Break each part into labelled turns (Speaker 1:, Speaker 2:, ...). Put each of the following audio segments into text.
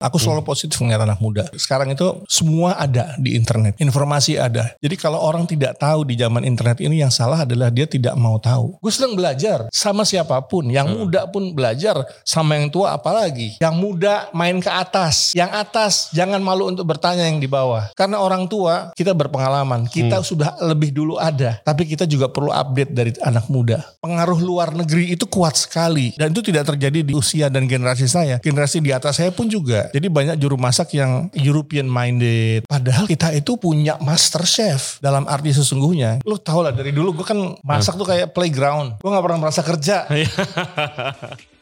Speaker 1: Aku selalu positif ngeliat anak muda. Sekarang itu semua ada di internet. Informasi ada. Jadi kalau orang tidak tahu di zaman internet ini yang salah adalah dia tidak mau tahu. Gue sedang belajar sama siapa pun. Yang muda pun belajar sama yang tua apalagi. Yang muda main ke atas. Yang atas jangan malu untuk bertanya yang di bawah. Karena orang tua kita berpengalaman. Kita sudah lebih dulu ada. Tapi kita juga perlu update dari anak muda. Pengaruh luar negeri itu kuat sekali. Dan itu tidak terjadi di usia dan generasi saya. Generasi di atas saya pun juga. Jadi banyak juru masak yang European minded. Padahal kita itu punya master chef dalam arti sesungguhnya. Lu tau lah dari dulu gue kan masak tuh kayak playground. Gue gak pernah merasa kerja.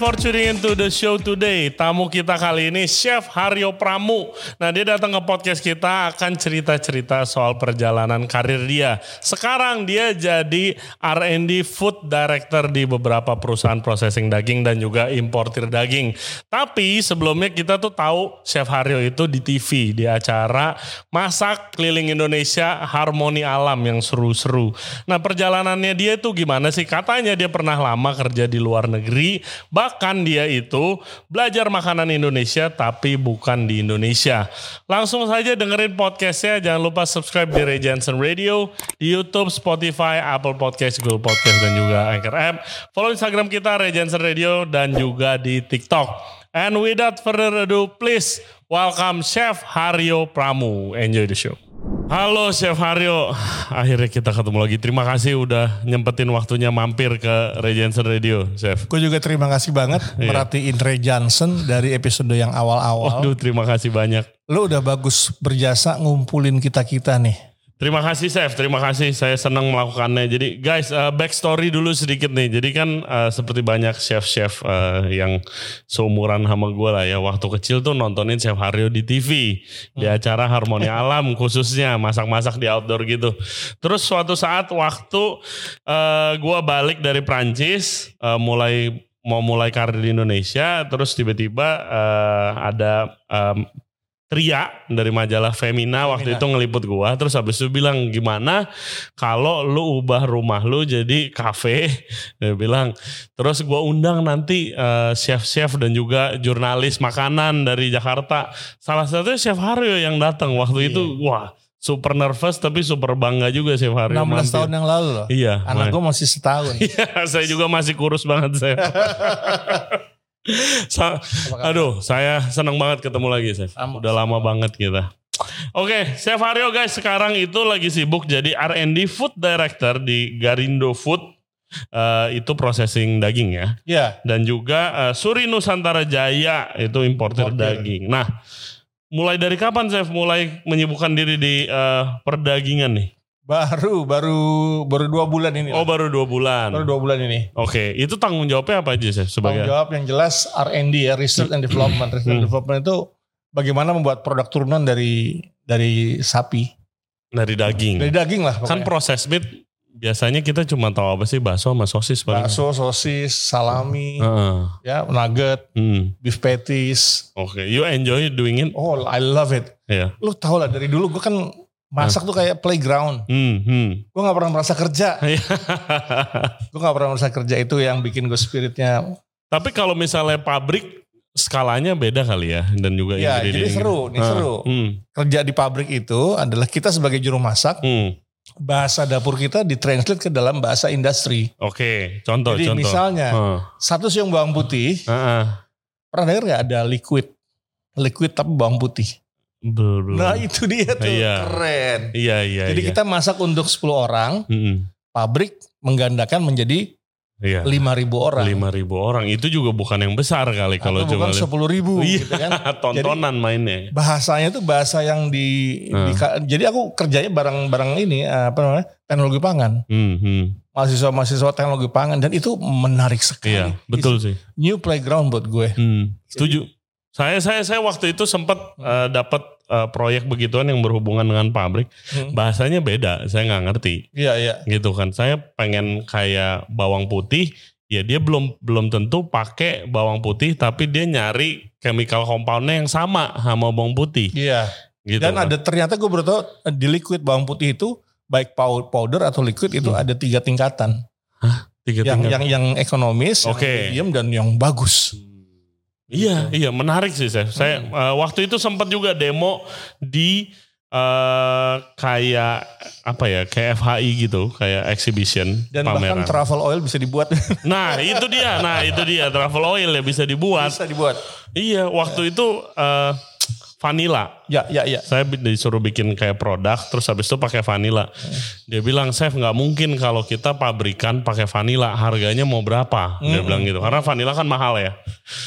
Speaker 2: for tuning into the show today. Tamu kita kali ini Chef Haryo Pramu. Nah dia datang ke podcast kita akan cerita-cerita soal perjalanan karir dia. Sekarang dia jadi R&D Food Director di beberapa perusahaan processing daging dan juga importir daging. Tapi sebelumnya kita tuh tahu Chef Haryo itu di TV di acara Masak Keliling Indonesia Harmoni Alam yang seru-seru. Nah perjalanannya dia tuh gimana sih? Katanya dia pernah lama kerja di luar negeri, dia itu belajar makanan Indonesia tapi bukan di Indonesia. Langsung saja dengerin podcastnya, jangan lupa subscribe di Ray Jensen Radio, di YouTube, Spotify, Apple Podcast, Google Podcast, dan juga Anchor App. Follow Instagram kita Ray Jensen Radio dan juga di TikTok. And without further ado, please welcome Chef Haryo Pramu. Enjoy the show. Halo Chef Haryo, akhirnya kita ketemu lagi. Terima kasih udah nyempetin waktunya mampir ke Regensen Radio, Chef.
Speaker 1: Gue juga terima kasih banget merhatiin Ray Johnson dari episode yang awal-awal.
Speaker 2: Waduh, terima kasih banyak.
Speaker 1: Lu udah bagus berjasa ngumpulin kita-kita nih.
Speaker 2: Terima kasih Chef, terima kasih. Saya senang melakukannya. Jadi guys, uh, backstory dulu sedikit nih. Jadi kan uh, seperti banyak chef-chef uh, yang seumuran sama gue lah ya. Waktu kecil tuh nontonin Chef Haryo di TV. Di acara Harmoni Alam khususnya. Masak-masak di outdoor gitu. Terus suatu saat waktu uh, gue balik dari Prancis. uh, mulai mau mulai karir di Indonesia. Terus tiba-tiba uh, ada... um, Tria dari majalah Femina, waktu itu ngeliput gua terus habis itu bilang gimana kalau lu ubah rumah lu jadi kafe dia bilang terus gua undang nanti eh, chef-chef dan juga jurnalis makanan dari Jakarta salah satunya Chef Haryo yang datang waktu itu wah super nervous tapi super bangga juga Chef Haryo
Speaker 1: 16
Speaker 2: mampir.
Speaker 1: tahun yang lalu loh.
Speaker 2: iya
Speaker 1: Anak gue masih setahun.
Speaker 2: Iya, saya juga masih kurus banget saya. Sa- aduh, saya senang banget ketemu lagi, Chef.
Speaker 1: Sama.
Speaker 2: Udah lama banget kita. Oke, Chef Haryo guys sekarang itu lagi sibuk jadi R&D Food Director di Garindo Food. Eh, itu processing daging ya.
Speaker 1: Iya.
Speaker 2: Dan juga eh, Suri Nusantara Jaya itu importer
Speaker 1: Importer.
Speaker 2: daging. Nah, mulai dari kapan Chef mulai menyibukkan diri di eh, perdagingan nih?
Speaker 1: Baru, baru, baru dua bulan ini.
Speaker 2: Oh,
Speaker 1: lah.
Speaker 2: baru dua bulan.
Speaker 1: Baru dua bulan ini.
Speaker 2: Oke, itu tanggung jawabnya apa aja?
Speaker 1: Tanggung
Speaker 2: Sebagai
Speaker 1: jawab yang jelas R&D ya, Research and Development. Research and
Speaker 2: Hmm.
Speaker 1: Development itu bagaimana membuat produk turunan dari dari sapi.
Speaker 2: dari daging.
Speaker 1: Dari daging lah
Speaker 2: Kan
Speaker 1: pokoknya.
Speaker 2: proses meat biasanya kita cuma tahu apa sih bakso sama sosis paling.
Speaker 1: Bakso, sosis, salami,
Speaker 2: Heeh.
Speaker 1: ya, nugget,
Speaker 2: Hmm.
Speaker 1: beef patties.
Speaker 2: Oke, you enjoy doing it?
Speaker 1: Oh, I love it.
Speaker 2: Iya.
Speaker 1: Lu tau lah dari dulu gue kan masak tuh kayak playground.
Speaker 2: Hmm, hmm.
Speaker 1: Gue gak pernah merasa kerja.
Speaker 2: Iya.
Speaker 1: Gue gak pernah merasa kerja itu yang bikin gue spiritnya.
Speaker 2: Tapi kalau misalnya pabrik skalanya beda kali ya dan juga
Speaker 1: Ya, jadi seru, ini
Speaker 2: Ah,
Speaker 1: seru.
Speaker 2: Hmm,
Speaker 1: Kerja di pabrik itu adalah kita sebagai juru masak,
Speaker 2: hmm.
Speaker 1: bahasa dapur kita ditranslate ke dalam bahasa industri.
Speaker 2: Oke, contoh
Speaker 1: Jadi
Speaker 2: contoh.
Speaker 1: misalnya
Speaker 2: Heeh.
Speaker 1: satu siung bawang putih,
Speaker 2: Heeh.
Speaker 1: pernah dengar gak ada liquid? Liquid tapi bawang putih.
Speaker 2: Belum.
Speaker 1: Nah itu dia tuh,
Speaker 2: Iya.
Speaker 1: keren.
Speaker 2: Iya, iya,
Speaker 1: Jadi
Speaker 2: iya.
Speaker 1: kita masak untuk 10 orang,
Speaker 2: Mm-mm.
Speaker 1: pabrik menggandakan menjadi
Speaker 2: Iya.
Speaker 1: 5.000 orang.
Speaker 2: Lima ribu orang itu juga bukan yang besar kali kalau
Speaker 1: Atau
Speaker 2: cuma
Speaker 1: bukan 10 ribu
Speaker 2: Iya,
Speaker 1: gitu kan.
Speaker 2: tontonan mainnya.
Speaker 1: Bahasanya tuh bahasa yang di,
Speaker 2: Hmm.
Speaker 1: di- jadi aku kerjanya bareng-bareng ini apa namanya teknologi pangan.
Speaker 2: Hmm, hmm.
Speaker 1: Mahasiswa-mahasiswa teknologi pangan dan itu menarik sekali.
Speaker 2: Iya, betul sih.
Speaker 1: New playground buat gue.
Speaker 2: Hmm, setuju. Saya saya saya waktu itu sempat eh, dapat eh, proyek begituan yang berhubungan dengan pabrik.
Speaker 1: Hmm.
Speaker 2: Bahasanya beda, saya nggak ngerti.
Speaker 1: Iya, iya.
Speaker 2: Gitu kan. Saya pengen kayak bawang putih, ya dia belum belum tentu pakai bawang putih tapi dia nyari chemical compoundnya yang sama sama bawang putih
Speaker 1: Iya.
Speaker 2: Gitu
Speaker 1: Dan
Speaker 2: kan.
Speaker 1: ada ternyata gue baru tahu eh, di liquid bawang putih itu baik pow- powder atau liquid itu
Speaker 2: Hmm.
Speaker 1: ada tiga tingkatan.
Speaker 2: tiga
Speaker 1: Yang
Speaker 2: tingkat.
Speaker 1: yang yang ekonomis,
Speaker 2: Oke.
Speaker 1: yang medium dan yang bagus.
Speaker 2: Iya, iya menarik sih saya. Saya
Speaker 1: Hmm.
Speaker 2: eh, waktu itu sempat juga demo di eh kayak apa ya, kayak FHI gitu, kayak exhibition
Speaker 1: Dan
Speaker 2: pameran.
Speaker 1: bahkan travel oil bisa dibuat.
Speaker 2: nah, itu dia. Nah, itu dia travel oil ya bisa dibuat.
Speaker 1: bisa dibuat.
Speaker 2: Iya, waktu itu eh vanilla.
Speaker 1: Ya, ya, ya.
Speaker 2: Saya disuruh bikin kayak produk, terus habis itu pakai vanilla. Dia bilang, Chef nggak mungkin kalau kita pabrikan pakai vanilla, harganya mau berapa? Dia
Speaker 1: Hmm.
Speaker 2: bilang gitu, karena vanilla kan mahal ya.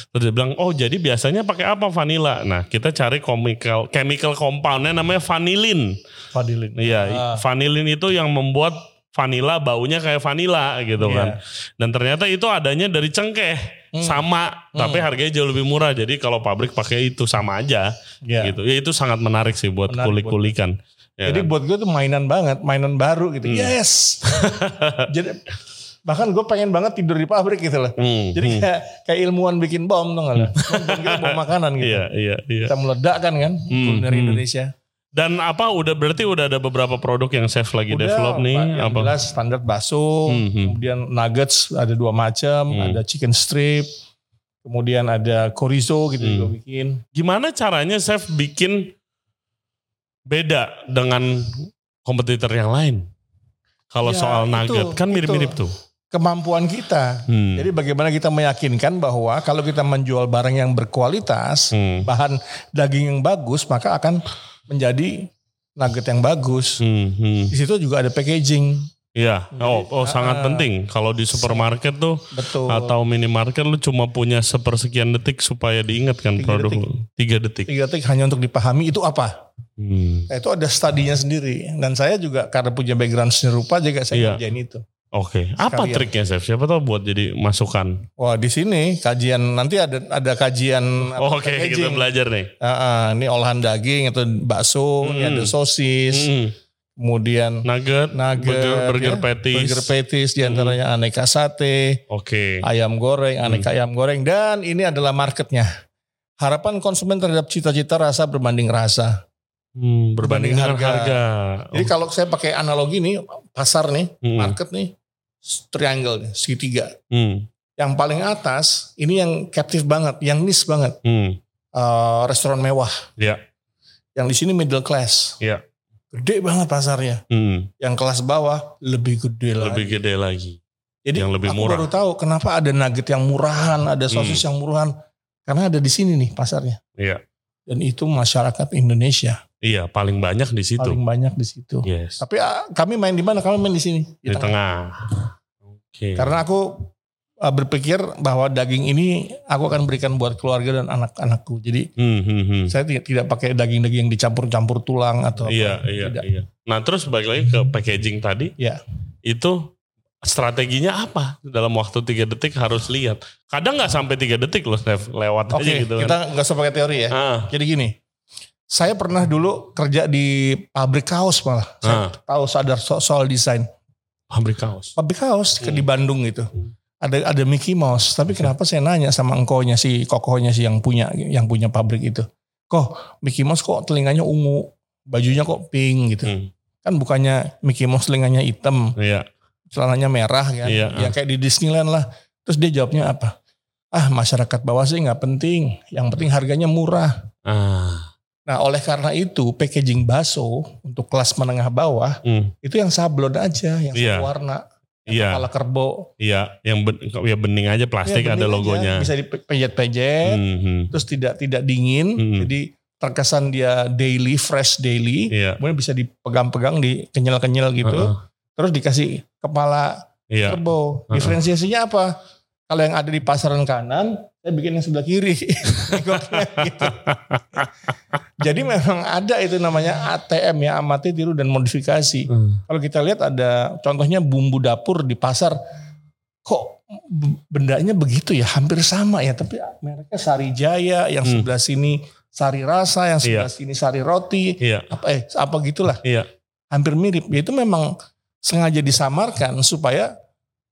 Speaker 2: Terus dia bilang, oh jadi biasanya pakai apa vanilla? Nah kita cari chemical, chemical compoundnya namanya vanillin.
Speaker 1: Fadilin.
Speaker 2: Iya,
Speaker 1: Ah.
Speaker 2: vanillin itu yang membuat vanilla baunya kayak vanilla gitu
Speaker 1: Iya.
Speaker 2: kan. Dan ternyata itu adanya dari cengkeh.
Speaker 1: Hmm.
Speaker 2: Sama, tapi harganya jauh lebih murah. Jadi kalau pabrik pakai itu sama aja
Speaker 1: Ya.
Speaker 2: gitu. Ya itu sangat menarik sih buat
Speaker 1: Menarik
Speaker 2: kulik-kulikan. Ya
Speaker 1: Jadi
Speaker 2: kan?
Speaker 1: buat gue tuh mainan banget, mainan baru gitu.
Speaker 2: Hmm.
Speaker 1: Yes. Jadi bahkan gue pengen banget tidur di pabrik gitu loh.
Speaker 2: Hmm,
Speaker 1: Jadi
Speaker 2: hmm.
Speaker 1: kayak kayak ilmuwan bikin bom tuh nggak lah. Kita bom makanan gitu.
Speaker 2: Iya, iya, iya.
Speaker 1: Kita meledakkan kan kuliner
Speaker 2: hmm.
Speaker 1: Indonesia.
Speaker 2: Dan apa udah berarti udah ada beberapa produk yang chef lagi
Speaker 1: Udah,
Speaker 2: develop nih
Speaker 1: yang
Speaker 2: apa?
Speaker 1: jelas standar bakso,
Speaker 2: Hmm, hmm.
Speaker 1: kemudian nuggets ada dua macam,
Speaker 2: Hmm.
Speaker 1: ada chicken strip, kemudian ada chorizo gitu
Speaker 2: Hmm.
Speaker 1: juga bikin.
Speaker 2: Gimana caranya chef bikin beda dengan kompetitor yang lain? Kalau
Speaker 1: Ya,
Speaker 2: soal
Speaker 1: itu,
Speaker 2: nugget kan mirip-mirip
Speaker 1: itu.
Speaker 2: tuh.
Speaker 1: Kemampuan kita.
Speaker 2: Hmm.
Speaker 1: Jadi bagaimana kita meyakinkan bahwa kalau kita menjual barang yang berkualitas,
Speaker 2: Hmm.
Speaker 1: bahan daging yang bagus, maka akan menjadi nugget yang bagus.
Speaker 2: Hmm, hmm.
Speaker 1: Di situ juga ada packaging.
Speaker 2: Iya. Oh, oh sangat
Speaker 1: ah,
Speaker 2: penting. Kalau di supermarket tuh
Speaker 1: Betul.
Speaker 2: atau minimarket lu cuma punya sepersekian detik supaya diingatkan
Speaker 1: Tiga
Speaker 2: produk
Speaker 1: detik.
Speaker 2: Tiga detik.
Speaker 1: Tiga detik hanya untuk dipahami itu apa.
Speaker 2: Hmm.
Speaker 1: Nah, itu ada studinya sendiri. Dan saya juga karena punya background seni rupa juga saya
Speaker 2: Iya.
Speaker 1: kerjain itu.
Speaker 2: Oke. Apa
Speaker 1: Sekalian.
Speaker 2: triknya chef? Siapa tahu buat jadi masukan.
Speaker 1: Wah di sini kajian nanti ada ada kajian
Speaker 2: Oh, Oke, kita
Speaker 1: packaging.
Speaker 2: belajar nih.
Speaker 1: Ah, ah, ini olahan daging atau bakso, ini
Speaker 2: Hmm.
Speaker 1: ada sosis,
Speaker 2: Hmm.
Speaker 1: kemudian
Speaker 2: Nugget,
Speaker 1: nugget,
Speaker 2: burger, burger
Speaker 1: ya,
Speaker 2: patties.
Speaker 1: burger patties, di antaranya aneka sate,
Speaker 2: Oke.
Speaker 1: ayam goreng, aneka
Speaker 2: Hmm.
Speaker 1: ayam goreng, dan ini adalah marketnya. Harapan konsumen terhadap cita-cita rasa berbanding rasa.
Speaker 2: Hmm, berbanding
Speaker 1: Berbanding
Speaker 2: harga.
Speaker 1: harga. Jadi kalau saya pakai analogi nih, pasar nih,
Speaker 2: Hmm.
Speaker 1: market nih, triangle segitiga.
Speaker 2: Hmm.
Speaker 1: Yang paling atas ini yang captive banget, yang niche banget,
Speaker 2: Hmm.
Speaker 1: Eh, restoran mewah.
Speaker 2: Ya.
Speaker 1: Yang di sini middle class.
Speaker 2: Ya.
Speaker 1: Gede banget pasarnya.
Speaker 2: Hmm.
Speaker 1: Yang kelas bawah lebih gede lah.
Speaker 2: Lebih gede lagi.
Speaker 1: Jadi
Speaker 2: yang lebih
Speaker 1: aku
Speaker 2: murah.
Speaker 1: baru tahu kenapa ada nugget yang murahan, ada sosis
Speaker 2: Hmm.
Speaker 1: yang murahan. Karena ada di sini nih pasarnya.
Speaker 2: Iya.
Speaker 1: Dan itu masyarakat Indonesia
Speaker 2: Iya, paling banyak di situ.
Speaker 1: paling banyak di situ.
Speaker 2: Yes.
Speaker 1: Tapi ah, kami main di mana? Kami main di sini
Speaker 2: Di tengah. Oke.
Speaker 1: Karena aku ah, berpikir bahwa daging ini aku akan berikan buat keluarga dan anak-anakku. Jadi
Speaker 2: Hmm, hmm, hmm.
Speaker 1: saya tidak, tidak pakai daging-daging yang dicampur-campur tulang atau
Speaker 2: Iya,
Speaker 1: apa.
Speaker 2: iya,
Speaker 1: Tidak.
Speaker 2: iya. Nah, terus balik lagi ke packaging tadi.
Speaker 1: Iya.
Speaker 2: Itu strateginya apa? Dalam waktu tiga detik harus lihat. Kadang nggak sampai tiga detik loh, Steph. Lewat
Speaker 1: Oke,
Speaker 2: aja gitu
Speaker 1: kita
Speaker 2: kan.
Speaker 1: nggak usah pakai teori ya.
Speaker 2: Ah,
Speaker 1: Jadi gini, saya pernah dulu kerja di pabrik kaos malah. Saya
Speaker 2: Ah.
Speaker 1: tahu sadar so- soal desain.
Speaker 2: pabrik kaos.
Speaker 1: Pabrik kaos
Speaker 2: Hmm.
Speaker 1: di Bandung gitu.
Speaker 2: Hmm.
Speaker 1: Ada ada Mickey Mouse. Tapi kenapa saya nanya sama engkonya si kokohnya si yang punya yang punya pabrik itu. Kok Mickey Mouse kok telinganya ungu, bajunya kok pink gitu.
Speaker 2: Hmm.
Speaker 1: Kan bukannya Mickey Mouse telinganya hitam,
Speaker 2: Iya.
Speaker 1: celananya merah kan.
Speaker 2: Iya,
Speaker 1: Ya kayak di Disneyland lah. Terus dia jawabnya apa? Ah masyarakat bawah sih nggak penting. Yang penting harganya murah.
Speaker 2: Ah.
Speaker 1: Nah oleh karena itu packaging bakso untuk kelas menengah bawah
Speaker 2: Hmm.
Speaker 1: itu yang sablon aja, yang
Speaker 2: Iya.
Speaker 1: satu warna,
Speaker 2: Iya.
Speaker 1: kepala kerbau.
Speaker 2: Iya, yang ben, ya bening aja plastik
Speaker 1: Ya,
Speaker 2: ada
Speaker 1: bening aja,
Speaker 2: logonya.
Speaker 1: Bisa dipejet-pejet,
Speaker 2: Hmm, hmm.
Speaker 1: terus tidak tidak dingin,
Speaker 2: Hmm.
Speaker 1: jadi terkesan dia daily, fresh daily.
Speaker 2: Iya.
Speaker 1: Kemudian bisa dipegang-pegang, dikenyal-kenyal gitu.
Speaker 2: Heeh.
Speaker 1: Terus dikasih kepala
Speaker 2: Iya.
Speaker 1: kerbau.
Speaker 2: Heeh.
Speaker 1: Diferensiasinya apa? Kalau yang ada di pasaran kanan, saya bikin yang sebelah kiri. Gitu. Jadi memang ada itu namanya ATM ya, amati, tiru dan modifikasi.
Speaker 2: Hmm.
Speaker 1: Kalau kita lihat ada contohnya bumbu dapur di pasar, kok bendanya begitu ya, hampir sama ya, tapi mereknya Sari Jaya, yang
Speaker 2: Hmm.
Speaker 1: sebelah sini Sari Rasa, yang sebelah
Speaker 2: Iya.
Speaker 1: sini Sari Roti,
Speaker 2: Iya.
Speaker 1: apa eh apa gitulah,
Speaker 2: Iya.
Speaker 1: hampir mirip. Ya, itu memang sengaja disamarkan supaya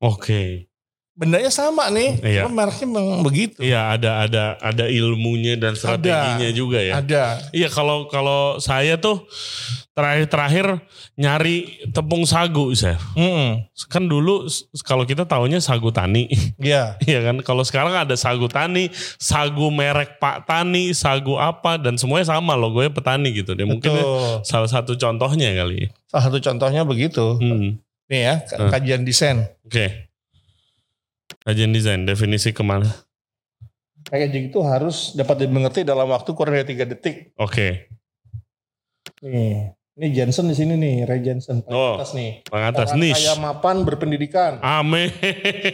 Speaker 2: Oke.
Speaker 1: Bendanya sama nih,
Speaker 2: Iya.
Speaker 1: cuma mereknya memang begitu.
Speaker 2: Iya ada ada ada ilmunya dan strateginya juga ya.
Speaker 1: Ada.
Speaker 2: Iya kalau kalau saya tuh terakhir-terakhir nyari tepung sagu saya.
Speaker 1: Mm-mm.
Speaker 2: Kan dulu kalau kita taunya sagu tani.
Speaker 1: Iya.
Speaker 2: Iya kan kalau sekarang ada sagu tani, sagu merek Pak Tani, sagu apa dan semuanya sama logonya petani gitu deh. Mungkin ya
Speaker 1: Betul.
Speaker 2: salah satu contohnya kali.
Speaker 1: Salah satu contohnya begitu.
Speaker 2: Hmm.
Speaker 1: Nih ya,
Speaker 2: Hmm.
Speaker 1: kajian desain.
Speaker 2: Oke. Kajian desain definisi ke mana?
Speaker 1: Packaging itu harus dapat dimengerti dalam waktu kurang dari 3 detik.
Speaker 2: Oke.
Speaker 1: Nih, ini Jensen di sini nih, Ray Jensen. paling
Speaker 2: Oh,
Speaker 1: atas nih.
Speaker 2: Yang atas
Speaker 1: Orang
Speaker 2: niche.
Speaker 1: kaya mapan berpendidikan.
Speaker 2: Amin.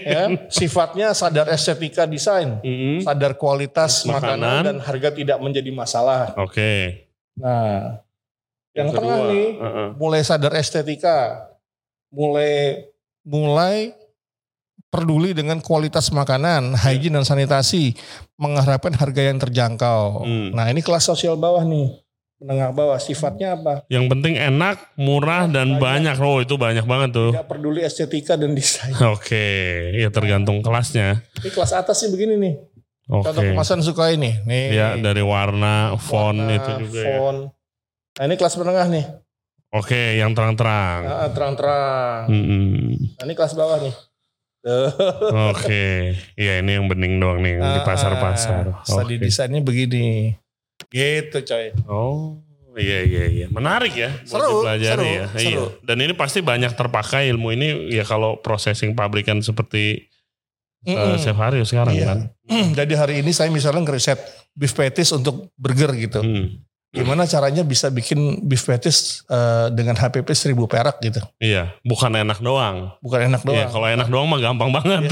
Speaker 1: ya, sifatnya sadar estetika desain,
Speaker 2: Mm-mm.
Speaker 1: sadar kualitas
Speaker 2: Makanan.
Speaker 1: makanan, dan harga tidak menjadi masalah.
Speaker 2: Oke.
Speaker 1: Nah, yang,
Speaker 2: kedua,
Speaker 1: tengah nih
Speaker 2: uh-uh.
Speaker 1: mulai sadar estetika, mulai mulai peduli dengan kualitas makanan,
Speaker 2: Iya.
Speaker 1: hygiene dan sanitasi, mengharapkan harga yang terjangkau.
Speaker 2: Hmm.
Speaker 1: Nah, ini kelas sosial bawah nih. Menengah bawah sifatnya apa?
Speaker 2: Yang penting enak, murah dan banyak. Oh itu banyak banget tuh.
Speaker 1: Tidak peduli estetika dan desain.
Speaker 2: Oke, ya tergantung kelasnya.
Speaker 1: Ini kelas atas sih begini nih.
Speaker 2: Oke.
Speaker 1: Contoh kemasan suka ini. Nih.
Speaker 2: Ya dari warna, font
Speaker 1: Warna,
Speaker 2: itu juga ya.
Speaker 1: font. Nah, ini kelas menengah nih.
Speaker 2: Oke, yang terang-terang.
Speaker 1: Ah, terang-terang.
Speaker 2: Mm-mm.
Speaker 1: Nah, ini kelas bawah nih.
Speaker 2: Oke, ya ini yang bening doang nih yang di pasar-pasar.
Speaker 1: Ah, Study
Speaker 2: Oke.
Speaker 1: desainnya begini. Gitu coy.
Speaker 2: Oh, iya iya iya. Menarik ya. buat
Speaker 1: Seru,
Speaker 2: dipelajari
Speaker 1: seru,
Speaker 2: ya.
Speaker 1: seru.
Speaker 2: Iya. Dan ini pasti banyak terpakai ilmu ini ya kalau processing pabrikan seperti uh,
Speaker 1: Mm-mm.
Speaker 2: Chef Haryo sekarang
Speaker 1: Iya.
Speaker 2: kan.
Speaker 1: Jadi hari ini saya misalnya ngeriset beef patties untuk burger gitu.
Speaker 2: Hmm.
Speaker 1: Gimana caranya bisa bikin beef patties eh, dengan HPP 1000 perak gitu.
Speaker 2: Iya, bukan enak doang.
Speaker 1: Bukan enak doang.
Speaker 2: Iya, kalau enak doang mah gampang banget.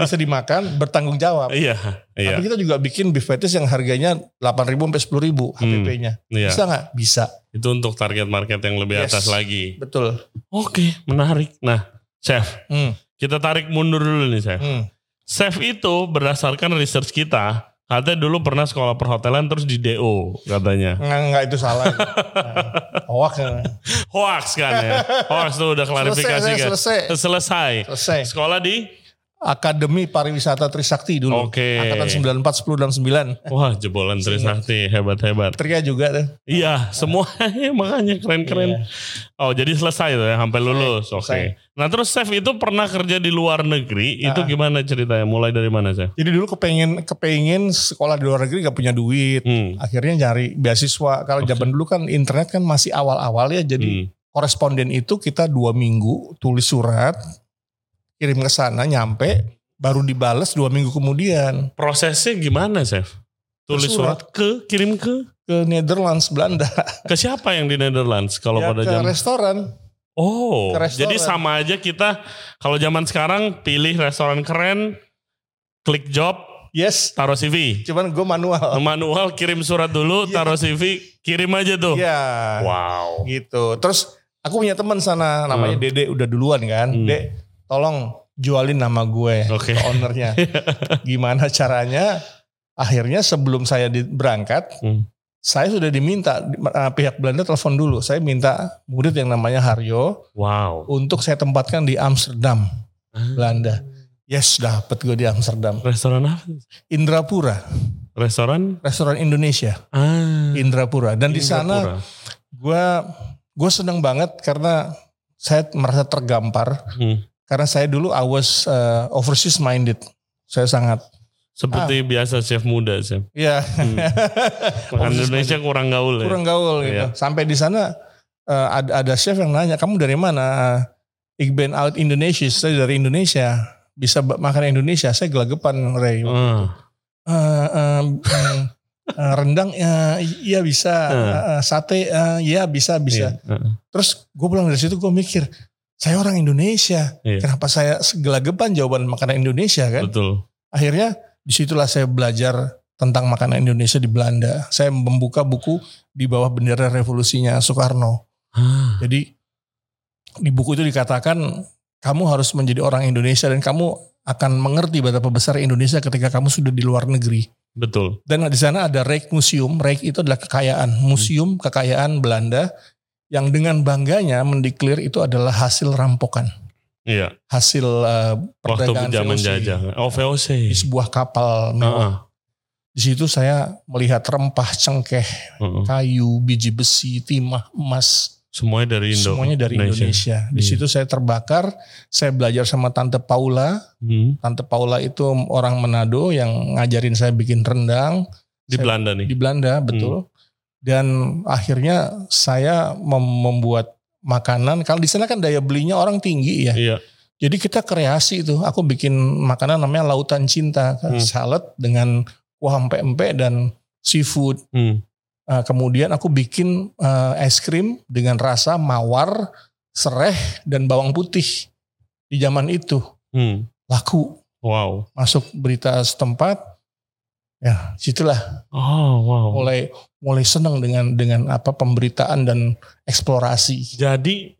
Speaker 1: Bisa dimakan, bertanggung jawab.
Speaker 2: Iya, iya,
Speaker 1: Tapi kita juga bikin beef patties yang harganya 8.000 sampai 10.000 HPP-nya.
Speaker 2: iya.
Speaker 1: Bisa nggak? Bisa.
Speaker 2: Itu untuk target market yang lebih
Speaker 1: Yes.
Speaker 2: atas lagi.
Speaker 1: Betul.
Speaker 2: Oke, menarik. Nah, Chef,
Speaker 1: Hmm.
Speaker 2: kita tarik mundur dulu nih, Chef.
Speaker 1: Hmm.
Speaker 2: Chef itu berdasarkan research kita, katanya dulu pernah sekolah perhotelan terus di DO katanya.
Speaker 1: Nggak, nggak itu salah. Hoax ya.
Speaker 2: Hoax kan ya. Hoax tuh udah klarifikasi
Speaker 1: Selesai,
Speaker 2: kan.
Speaker 1: selesai.
Speaker 2: Selesai.
Speaker 1: Selesai.
Speaker 2: Sekolah di?
Speaker 1: Akademi Pariwisata Trisakti dulu.
Speaker 2: Oke.
Speaker 1: Angkatan 94, 10, dan 9.
Speaker 2: Wah jebolan Trisakti hebat-hebat.
Speaker 1: Tria juga tuh.
Speaker 2: Iya semuanya makanya keren-keren.
Speaker 1: Iya.
Speaker 2: Oh jadi selesai tuh ya sampai lulus. Oke.
Speaker 1: selesai.
Speaker 2: Nah terus Chef itu pernah kerja di luar negeri. Itu
Speaker 1: Ah.
Speaker 2: gimana ceritanya? Mulai dari mana Chef?
Speaker 1: Jadi dulu kepengen kepengen sekolah di luar negeri gak punya duit.
Speaker 2: Hmm.
Speaker 1: Akhirnya nyari beasiswa. Kalau
Speaker 2: Oke.
Speaker 1: zaman dulu kan internet kan masih awal-awal ya. Jadi
Speaker 2: Hmm.
Speaker 1: koresponden itu kita dua minggu tulis surat, kirim ke sana, nyampe, baru dibales dua minggu kemudian
Speaker 2: Prosesnya gimana Chef? Tulis
Speaker 1: Surat.
Speaker 2: surat ke, kirim ke?
Speaker 1: ke Netherlands, Belanda.
Speaker 2: Ke siapa yang di Netherlands? Kalau
Speaker 1: Ya,
Speaker 2: pada
Speaker 1: ke
Speaker 2: zaman
Speaker 1: restoran.
Speaker 2: Oh,
Speaker 1: ke restoran.
Speaker 2: jadi sama aja kita kalau zaman sekarang pilih restoran keren, klik job,
Speaker 1: Yes,
Speaker 2: taruh CV.
Speaker 1: cuman gue manual.
Speaker 2: Manual kirim surat dulu,
Speaker 1: Iya.
Speaker 2: taruh CV, kirim aja tuh.
Speaker 1: Iya.
Speaker 2: Wow.
Speaker 1: Gitu. Terus aku punya teman sana namanya
Speaker 2: Hmm.
Speaker 1: Dede udah duluan kan.
Speaker 2: Hmm.
Speaker 1: Dek, tolong jualin nama gue
Speaker 2: Oke.
Speaker 1: ke ownernya. Gimana caranya? Akhirnya sebelum saya berangkat,
Speaker 2: Hmm.
Speaker 1: saya sudah diminta eh, pihak Belanda telepon dulu. Saya minta murid yang namanya Haryo
Speaker 2: Wow.
Speaker 1: untuk saya tempatkan di Amsterdam, Belanda. Yes, dapet gue di Amsterdam.
Speaker 2: Restoran apa?
Speaker 1: Indrapura,
Speaker 2: Restoran?
Speaker 1: restoran Indonesia,
Speaker 2: Ah.
Speaker 1: Indrapura. Dan di sana gue gue seneng banget karena saya merasa tergampar
Speaker 2: Hmm.
Speaker 1: Karena saya dulu I was uh, overseas minded. Saya sangat
Speaker 2: Seperti biasa chef muda chef.
Speaker 1: ya
Speaker 2: Makan
Speaker 1: Overseas
Speaker 2: Indonesia kurang gaul ya.
Speaker 1: kurang gaul gitu.
Speaker 2: Iya.
Speaker 1: Sampai di sana uh, ada ada chef yang nanya, "Kamu dari mana?" Ik ben out Indonesia, saya dari Indonesia. Bisa makan Indonesia, saya gelagapan Ray.
Speaker 2: Ah.
Speaker 1: Eh, em, em, eh, rendang ya iya bisa,
Speaker 2: Hmm.
Speaker 1: Eh, eh, sate eh, iya bisa bisa.
Speaker 2: Iya. Heeh.
Speaker 1: Terus gue pulang dari situ gue mikir, saya orang Indonesia,
Speaker 2: Iya.
Speaker 1: kenapa saya gelagapan jawaban makanan Indonesia kan?
Speaker 2: Betul.
Speaker 1: Akhirnya di situlah saya belajar tentang makanan Indonesia di Belanda. Saya membuka buku di bawah bendera revolusinya Soekarno.
Speaker 2: Ah.
Speaker 1: Jadi di buku itu dikatakan kamu harus menjadi orang Indonesia dan kamu akan mengerti betapa besar Indonesia ketika kamu sudah di luar negeri.
Speaker 2: Betul.
Speaker 1: Dan di sana ada Rijk Museum. Rijk itu adalah kekayaan, museum kekayaan Belanda yang dengan bangganya mendeklir itu adalah hasil rampokan.
Speaker 2: Iya.
Speaker 1: hasil uh,
Speaker 2: Waktu
Speaker 1: perdagangan
Speaker 2: zaman
Speaker 1: VOC
Speaker 2: jajah. Oh VOC.
Speaker 1: di sebuah kapal mewah.
Speaker 2: Heeh.
Speaker 1: Di situ saya melihat rempah cengkeh,
Speaker 2: Heeh.
Speaker 1: kayu, biji besi, timah, emas,
Speaker 2: Semuanya dari Indo.
Speaker 1: semuanya dari Indonesia. Di
Speaker 2: Iya.
Speaker 1: situ saya terbakar, saya belajar sama Tante Paula.
Speaker 2: Hmm.
Speaker 1: Tante Paula itu orang Manado yang ngajarin saya bikin rendang
Speaker 2: Di
Speaker 1: Saya-
Speaker 2: Belanda nih.
Speaker 1: di Belanda, betul. Dan akhirnya saya mem- membuat makanan. Kalau di sana kan daya belinya orang tinggi ya.
Speaker 2: Iya.
Speaker 1: Jadi kita kreasi itu. Aku bikin makanan namanya lautan cinta, kan?
Speaker 2: Hmm.
Speaker 1: salad dengan kuah empe-empe dan seafood.
Speaker 2: Hmm.
Speaker 1: Uh, kemudian aku bikin uh, es krim dengan rasa mawar, sereh dan bawang putih. Di zaman itu
Speaker 2: Hmm.
Speaker 1: laku
Speaker 2: Wow.
Speaker 1: masuk berita setempat. Ya, situlah
Speaker 2: Oh wow.
Speaker 1: mulai mulai senang dengan dengan apa pemberitaan dan eksplorasi.
Speaker 2: Jadi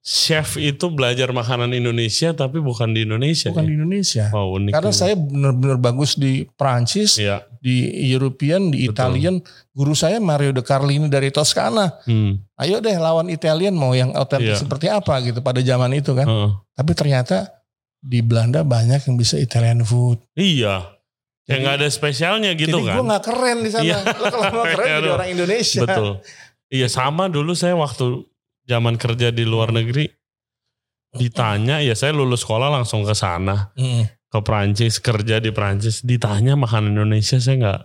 Speaker 2: chef itu belajar makanan Indonesia tapi bukan di Indonesia.
Speaker 1: Bukan
Speaker 2: ya?
Speaker 1: di Indonesia.
Speaker 2: Oh unik.
Speaker 1: Karena
Speaker 2: juga.
Speaker 1: saya benar-benar bagus di Prancis,
Speaker 2: Iya.
Speaker 1: di European, di
Speaker 2: Betul.
Speaker 1: Italian. Guru saya Mario De Carlini dari Toscana.
Speaker 2: Hmm.
Speaker 1: Ayo deh lawan Italian mau yang otentik
Speaker 2: Iya.
Speaker 1: seperti apa gitu pada zaman itu kan.
Speaker 2: Heeh.
Speaker 1: Tapi ternyata di Belanda banyak yang bisa Italian food.
Speaker 2: Iya. Ya
Speaker 1: Jadi-
Speaker 2: nggak ada spesialnya gitu
Speaker 1: Jadi
Speaker 2: kan.
Speaker 1: gue gak keren di sana.
Speaker 2: Iya.
Speaker 1: Lo kalau mau keren jadi orang Indonesia.
Speaker 2: Betul. Iya sama dulu saya waktu zaman kerja di luar negeri ditanya ya saya lulus sekolah langsung ke sana
Speaker 1: Hmm.
Speaker 2: ke Prancis kerja di Prancis ditanya makanan Indonesia saya nggak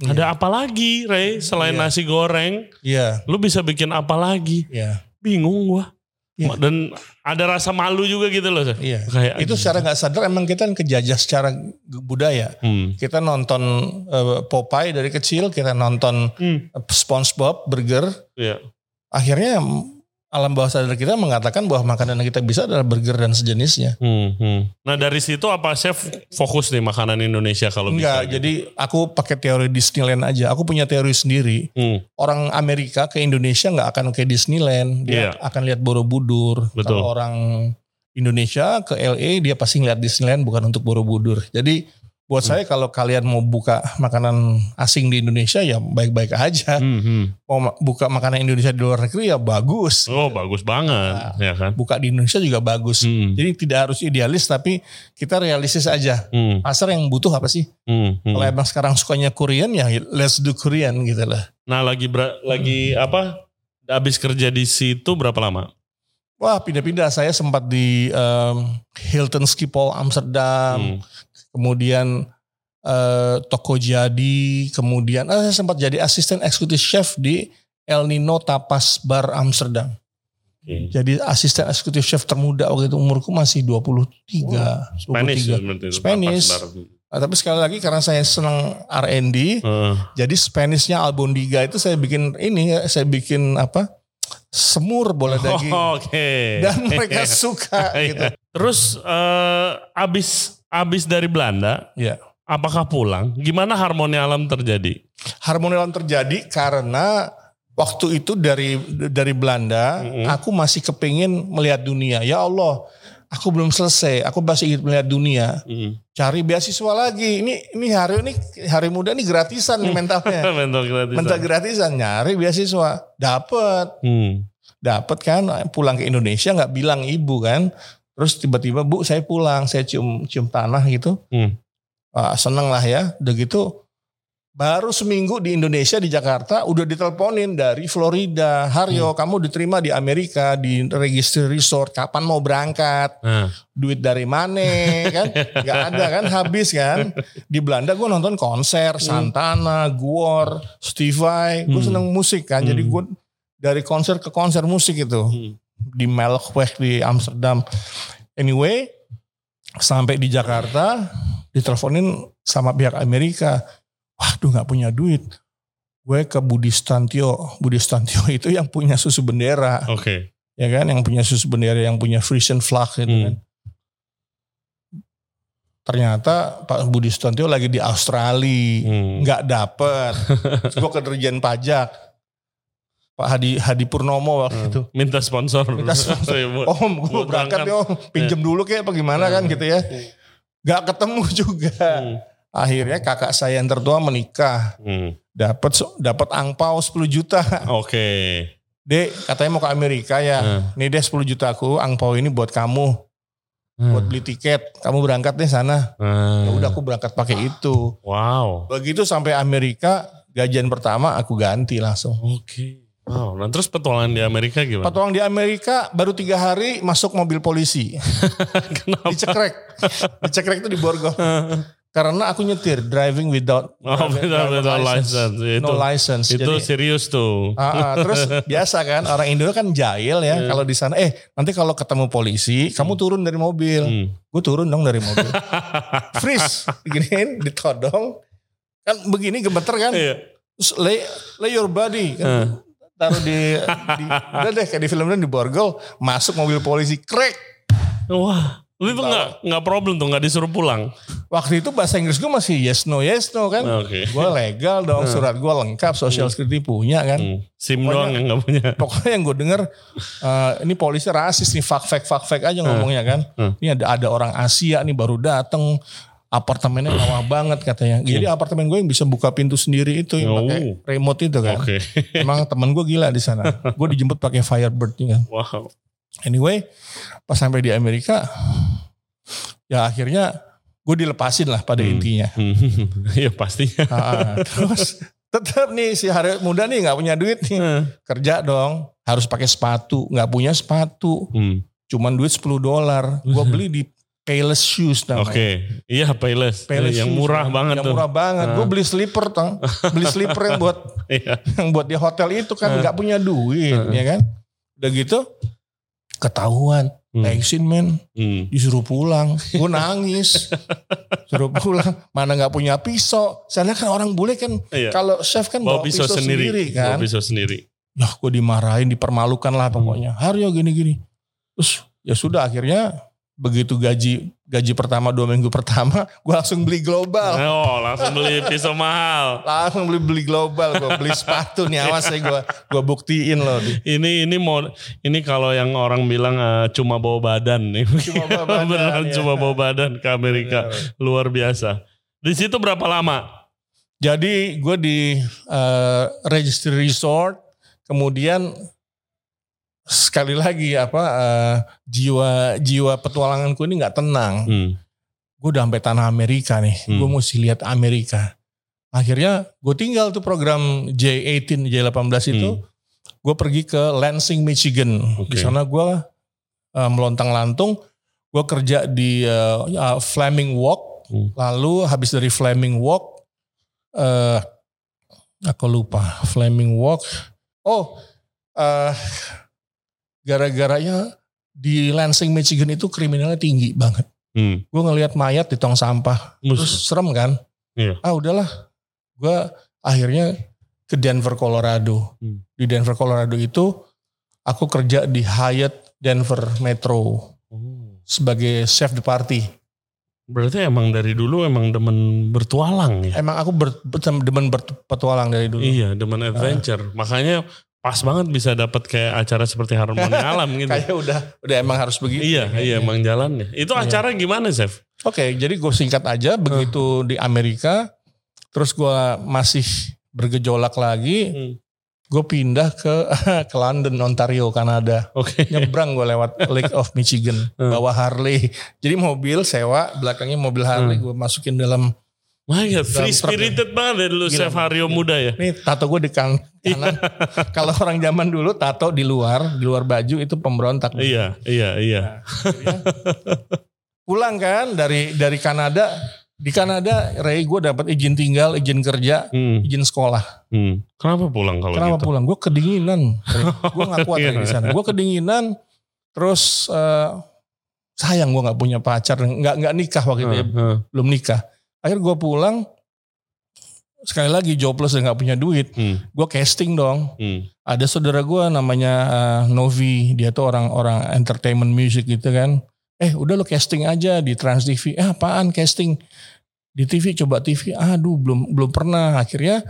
Speaker 1: Iya.
Speaker 2: ada apa lagi Ray selain
Speaker 1: Iya.
Speaker 2: nasi goreng
Speaker 1: Iya.
Speaker 2: lu bisa bikin apa lagi
Speaker 1: Iya.
Speaker 2: bingung gua
Speaker 1: Iya.
Speaker 2: dan ada rasa malu juga gitu loh
Speaker 1: Iya.
Speaker 2: kayak
Speaker 1: Itu secara nggak sadar emang kita kan kejajah secara budaya.
Speaker 2: hmm.
Speaker 1: Kita nonton eh, Popeye dari kecil, kita nonton
Speaker 2: Hmm.
Speaker 1: eh, SpongeBob, Burger.
Speaker 2: Iya.
Speaker 1: Akhirnya alam bawah sadar kita mengatakan bahwa makanan yang kita bisa adalah burger dan sejenisnya.
Speaker 2: Hmm, hmm. Nah dari situ apa chef fokus nih makanan Indonesia kalau
Speaker 1: Enggak,
Speaker 2: bisa? gitu?
Speaker 1: jadi aku pakai teori Disneyland aja. Aku punya teori sendiri.
Speaker 2: Hmm,
Speaker 1: Orang Amerika ke Indonesia nggak akan ke Disneyland, dia
Speaker 2: Iya.
Speaker 1: akan lihat Borobudur.
Speaker 2: Betul.
Speaker 1: Kalau orang Indonesia ke LA dia pasti ngeliat Disneyland bukan untuk Borobudur. Jadi buat
Speaker 2: Hmm.
Speaker 1: saya kalau kalian mau buka makanan asing di Indonesia ya baik-baik aja.
Speaker 2: hmm.
Speaker 1: Mau ma- buka makanan Indonesia di luar negeri ya bagus.
Speaker 2: Oh bagus banget
Speaker 1: Nah.
Speaker 2: ya kan.
Speaker 1: Buka di Indonesia juga bagus.
Speaker 2: Hmm,
Speaker 1: Jadi tidak harus idealis tapi kita realistis aja.
Speaker 2: hmm,
Speaker 1: Pasar yang butuh apa sih?
Speaker 2: hmm, hmm.
Speaker 1: Kalau emang sekarang sukanya Korean ya let's do Korean gitu lah.
Speaker 2: Nah lagi bra- lagi apa? Habis kerja di situ berapa lama?
Speaker 1: Wah pindah-pindah saya sempat di em, Hilton Schiphol Amsterdam,
Speaker 2: Hmm.
Speaker 1: Kemudian eh, toko jadi, kemudian eh, saya sempat jadi asisten eksekutif chef di El Nino Tapas Bar Amsterdam.
Speaker 2: Oke.
Speaker 1: Jadi asisten eksekutif chef termuda waktu itu umurku masih 23,
Speaker 2: Spanish
Speaker 1: 23.
Speaker 2: berarti itu,
Speaker 1: Spanish.
Speaker 2: tapas bar.
Speaker 1: Nah, tapi sekali lagi karena saya senang R&D,
Speaker 2: Heeh.
Speaker 1: jadi Spanishnya Albondiga itu saya bikin ini, saya bikin apa? Semur bola daging.
Speaker 2: Oh, Oke.
Speaker 1: Dan mereka suka gitu.
Speaker 2: Iya. Terus eh, abis abis dari Belanda,
Speaker 1: Ya.
Speaker 2: apakah pulang? Gimana harmoni alam terjadi?
Speaker 1: Harmoni alam terjadi karena waktu itu dari dari Belanda,
Speaker 2: Mhm.
Speaker 1: aku masih kepingin melihat dunia. Ya Allah, aku belum selesai. Aku masih ingin melihat dunia.
Speaker 2: Hmm.
Speaker 1: Cari beasiswa lagi. Ini ini hari ini hari muda ini gratisan nih mentalnya.
Speaker 2: Mental gratis.
Speaker 1: Mental gratisan nyari beasiswa. Dapat,
Speaker 2: Hmm.
Speaker 1: dapat kan. Pulang ke Indonesia nggak bilang ibu kan. Terus tiba-tiba bu saya pulang, saya cium cium tanah gitu.
Speaker 2: Hmm.
Speaker 1: Ah, seneng lah ya. Udah gitu baru seminggu di Indonesia di Jakarta udah diteleponin dari Florida. Haryo kamu diterima di Amerika di register resort. Kapan mau berangkat?
Speaker 2: Nah,
Speaker 1: Duit dari mana kan? Gak ada kan? Habis kan? Di Belanda gue nonton konser Santana, Guor, Stevie. Gue
Speaker 2: Hmm.
Speaker 1: seneng musik kan. Jadi
Speaker 2: Hmm.
Speaker 1: gue dari konser ke konser musik itu
Speaker 2: hmm.
Speaker 1: Di Melkweg di Amsterdam. Anyway, sampai di Jakarta diteleponin sama pihak Amerika. Waduh nggak punya duit. Gue ke Budi Stantio. Budi Stantio itu yang punya susu bendera.
Speaker 2: Oke.
Speaker 1: Ya kan, yang punya susu bendera, yang punya Frisian flag gitu
Speaker 2: Hmm.
Speaker 1: kan. Ternyata Pak Budi Stantio lagi di Australia.
Speaker 2: Hmm.
Speaker 1: Nggak dapet. Terus gue ke Dirjen Pajak. Pak Hadi, Hadi Purnomo waktu itu.
Speaker 2: Minta sponsor.
Speaker 1: Minta sponsor.
Speaker 2: Iya, Bu.
Speaker 1: Om, gue berangkat
Speaker 2: berangkat.
Speaker 1: ya om. Pinjem dulu kayak apa gimana kan gitu ya. Gak ketemu juga.
Speaker 2: Hmm.
Speaker 1: Akhirnya kakak saya yang tertua menikah.
Speaker 2: Hmm.
Speaker 1: Dapat dapat angpau 10 juta.
Speaker 2: Oke.
Speaker 1: Dek, katanya mau ke Amerika ya.
Speaker 2: Hmm.
Speaker 1: Nih deh 10 juta aku, angpau ini buat kamu.
Speaker 2: Hmm.
Speaker 1: buat beli tiket. Kamu berangkat deh sana.
Speaker 2: Hmm.
Speaker 1: Ya udah aku berangkat pakai itu.
Speaker 2: Wow.
Speaker 1: Begitu sampai Amerika, gajian pertama aku ganti langsung.
Speaker 2: Oke. Wow. Nah terus petualangan di Amerika gimana?
Speaker 1: Petualang di Amerika baru tiga hari masuk mobil polisi.
Speaker 2: Kenapa?
Speaker 1: Dicekrek. Dicekrek itu di Borgol. Karena aku nyetir driving without
Speaker 2: Oh,
Speaker 1: driver-
Speaker 2: without- without license. Itu-
Speaker 1: no license.
Speaker 2: Itu
Speaker 1: Jadi,
Speaker 2: serius tuh.
Speaker 1: Ah, ah, terus biasa kan orang Indo kan jahil ya
Speaker 2: Iya.
Speaker 1: kalau di sana eh nanti kalau ketemu polisi kamu turun dari mobil
Speaker 2: Hmm.
Speaker 1: gue turun dong dari mobil freeze diginiin ditodong kan begini gemeter kan
Speaker 2: Iya.
Speaker 1: terus lay, lay your body kan
Speaker 2: Hmm.
Speaker 1: Taruh di, di udah deh kayak di film di borgol masuk mobil polisi krek
Speaker 2: Wah. Tapi itu nggak nggak problem tuh nggak disuruh pulang.
Speaker 1: waktu itu bahasa Inggris gue masih yes no yes no kan
Speaker 2: Oke.
Speaker 1: gue legal dong surat gue lengkap social security punya kan
Speaker 2: Hmm. SIM
Speaker 1: Pokoknya-
Speaker 2: doang yang nggak punya.
Speaker 1: pokoknya yang gue denger eh, ini polisi rasis nih fuck fake fuck fake aja ngomongnya kan
Speaker 2: Hmm.
Speaker 1: ini ada ada orang Asia nih baru datang apartemennya mewah banget katanya. Jadi apartemen gue yang bisa buka pintu sendiri itu yang
Speaker 2: Oh.
Speaker 1: pakai remote itu kan.
Speaker 2: Oke.
Speaker 1: emang temen gue gila di sana. Gue dijemput pakai Firebird nih kan.
Speaker 2: Wow.
Speaker 1: anyway pas sampai di Amerika ya akhirnya gue dilepasin lah pada
Speaker 2: Hmm.
Speaker 1: intinya.
Speaker 2: Iya pastinya.
Speaker 1: Ah, terus tetap nih si hari muda nih nggak punya duit nih. Kerja dong. Harus pakai sepatu. Nggak punya sepatu.
Speaker 2: Hmm.
Speaker 1: cuman duit 10 dolar. Gue beli di Payless Shoes
Speaker 2: Oke.
Speaker 1: namanya
Speaker 2: Iya Payless.
Speaker 1: Payless
Speaker 2: yang
Speaker 1: Shoes,
Speaker 2: murah
Speaker 1: kan.
Speaker 2: banget
Speaker 1: yang
Speaker 2: tuh.
Speaker 1: murah banget gue
Speaker 2: Ah.
Speaker 1: beli slipper tang beli slipper yang buat
Speaker 2: Iya.
Speaker 1: yang buat di hotel itu kan
Speaker 2: Ah.
Speaker 1: nggak punya duit
Speaker 2: Ah.
Speaker 1: ya kan udah gitu ketahuan
Speaker 2: Hmm.
Speaker 1: Exin men
Speaker 2: Hmm.
Speaker 1: disuruh pulang gue nangis suruh pulang mana nggak punya pisau lihat kan orang bule kan
Speaker 2: Iya.
Speaker 1: kalau chef kan
Speaker 2: Bawa
Speaker 1: bawa,
Speaker 2: pisau, sendiri.
Speaker 1: kan
Speaker 2: Bawa pisau sendiri.
Speaker 1: ya gue dimarahin dipermalukan lah
Speaker 2: Hmm.
Speaker 1: pokoknya Haryo gini-gini terus ya sudah akhirnya begitu gaji gaji pertama dua minggu pertama gue langsung beli global
Speaker 2: Oh langsung beli pisau mahal.
Speaker 1: langsung beli beli global gue beli sepatu nih awas ya gue gue buktiin loh di
Speaker 2: Ini ini mau ini kalau yang orang bilang eh, cuma bawa badan nih.
Speaker 1: Cuma bawa badan,
Speaker 2: Beneran
Speaker 1: ya.
Speaker 2: cuma bawa badan ke Amerika. Luar biasa. Di situ berapa lama?
Speaker 1: jadi gue di eh, registry resort kemudian sekali lagi apa eh, jiwa jiwa petualanganku ini nggak tenang
Speaker 2: Hmm.
Speaker 1: gue udah sampai tanah Amerika nih.
Speaker 2: Hmm.
Speaker 1: Gue mesti lihat Amerika. Akhirnya gue tinggal tuh program J18, J18 itu.
Speaker 2: Hmm.
Speaker 1: Gue pergi ke Lansing, Michigan.
Speaker 2: Oke.
Speaker 1: Di sana gue uh, melontang-lantung. Gue kerja di uh, uh, Flaming Walk.
Speaker 2: Hmm.
Speaker 1: Lalu habis dari Flaming Walk, eh aku lupa Flaming Walk. Oh, eh gara-garanya di Lansing, Michigan itu kriminalnya tinggi banget
Speaker 2: Hmm.
Speaker 1: gue ngelihat mayat di tong sampah terus
Speaker 2: Mus-
Speaker 1: serem kan
Speaker 2: Iya.
Speaker 1: ah udahlah gue akhirnya ke Denver Colorado
Speaker 2: Hmm.
Speaker 1: di Denver Colorado itu aku kerja di Hyatt Denver Metro
Speaker 2: Oh.
Speaker 1: sebagai chef de party
Speaker 2: Berarti emang dari dulu emang demen bertualang ya?
Speaker 1: emang aku ber, demen berpetualang dari dulu
Speaker 2: Iya, demen adventure. Makanya pas banget bisa dapat kayak acara seperti Harmoni Alam gitu.
Speaker 1: kayak udah udah emang harus begitu
Speaker 2: Iya, iya emang jalannya. Itu
Speaker 1: Iya.
Speaker 2: acara gimana, Chef?
Speaker 1: Oke, jadi gue singkat aja begitu di Amerika, terus gue masih bergejolak lagi,
Speaker 2: Hmm.
Speaker 1: gue pindah ke ke London, Ontario, Kanada.
Speaker 2: Oke.
Speaker 1: Nyebrang gue lewat Lake of Michigan,
Speaker 2: Hmm.
Speaker 1: bawa Harley. Jadi mobil sewa, belakangnya mobil Harley gue masukin dalam.
Speaker 2: Wah ya, free
Speaker 1: truk
Speaker 2: spirited banget ya dulu
Speaker 1: Gila.
Speaker 2: Chef muda ya.
Speaker 1: Nih tato gue di kan kanan. Kalau orang zaman dulu tato di luar, di luar baju itu pemberontak.
Speaker 2: Iya, iya, iya.
Speaker 1: Pulang kan dari dari Kanada. Di Kanada, Ray gue dapat izin tinggal, izin kerja,
Speaker 2: Hmm,
Speaker 1: izin sekolah.
Speaker 2: hmm. Kenapa pulang kalau
Speaker 1: Kenapa
Speaker 2: gitu?
Speaker 1: pulang? Gue kedinginan. gue gak kuat
Speaker 2: Iya.
Speaker 1: Di sana. Gue kedinginan. Terus eh, sayang gue nggak punya pacar, nggak nggak nikah waktu itu, ya.
Speaker 2: Heeh, heeh.
Speaker 1: belum nikah. Akhirnya gue pulang. Sekali lagi jobless dan nggak punya duit.
Speaker 2: Hmm,
Speaker 1: Gue casting dong.
Speaker 2: hmm.
Speaker 1: Ada saudara gue namanya eh, Novi. Dia tuh orang-orang entertainment music gitu kan. Eh udah lo casting aja di Trans TV. Eh apaan casting? Di TV coba TV. Aduh belum belum pernah. Akhirnya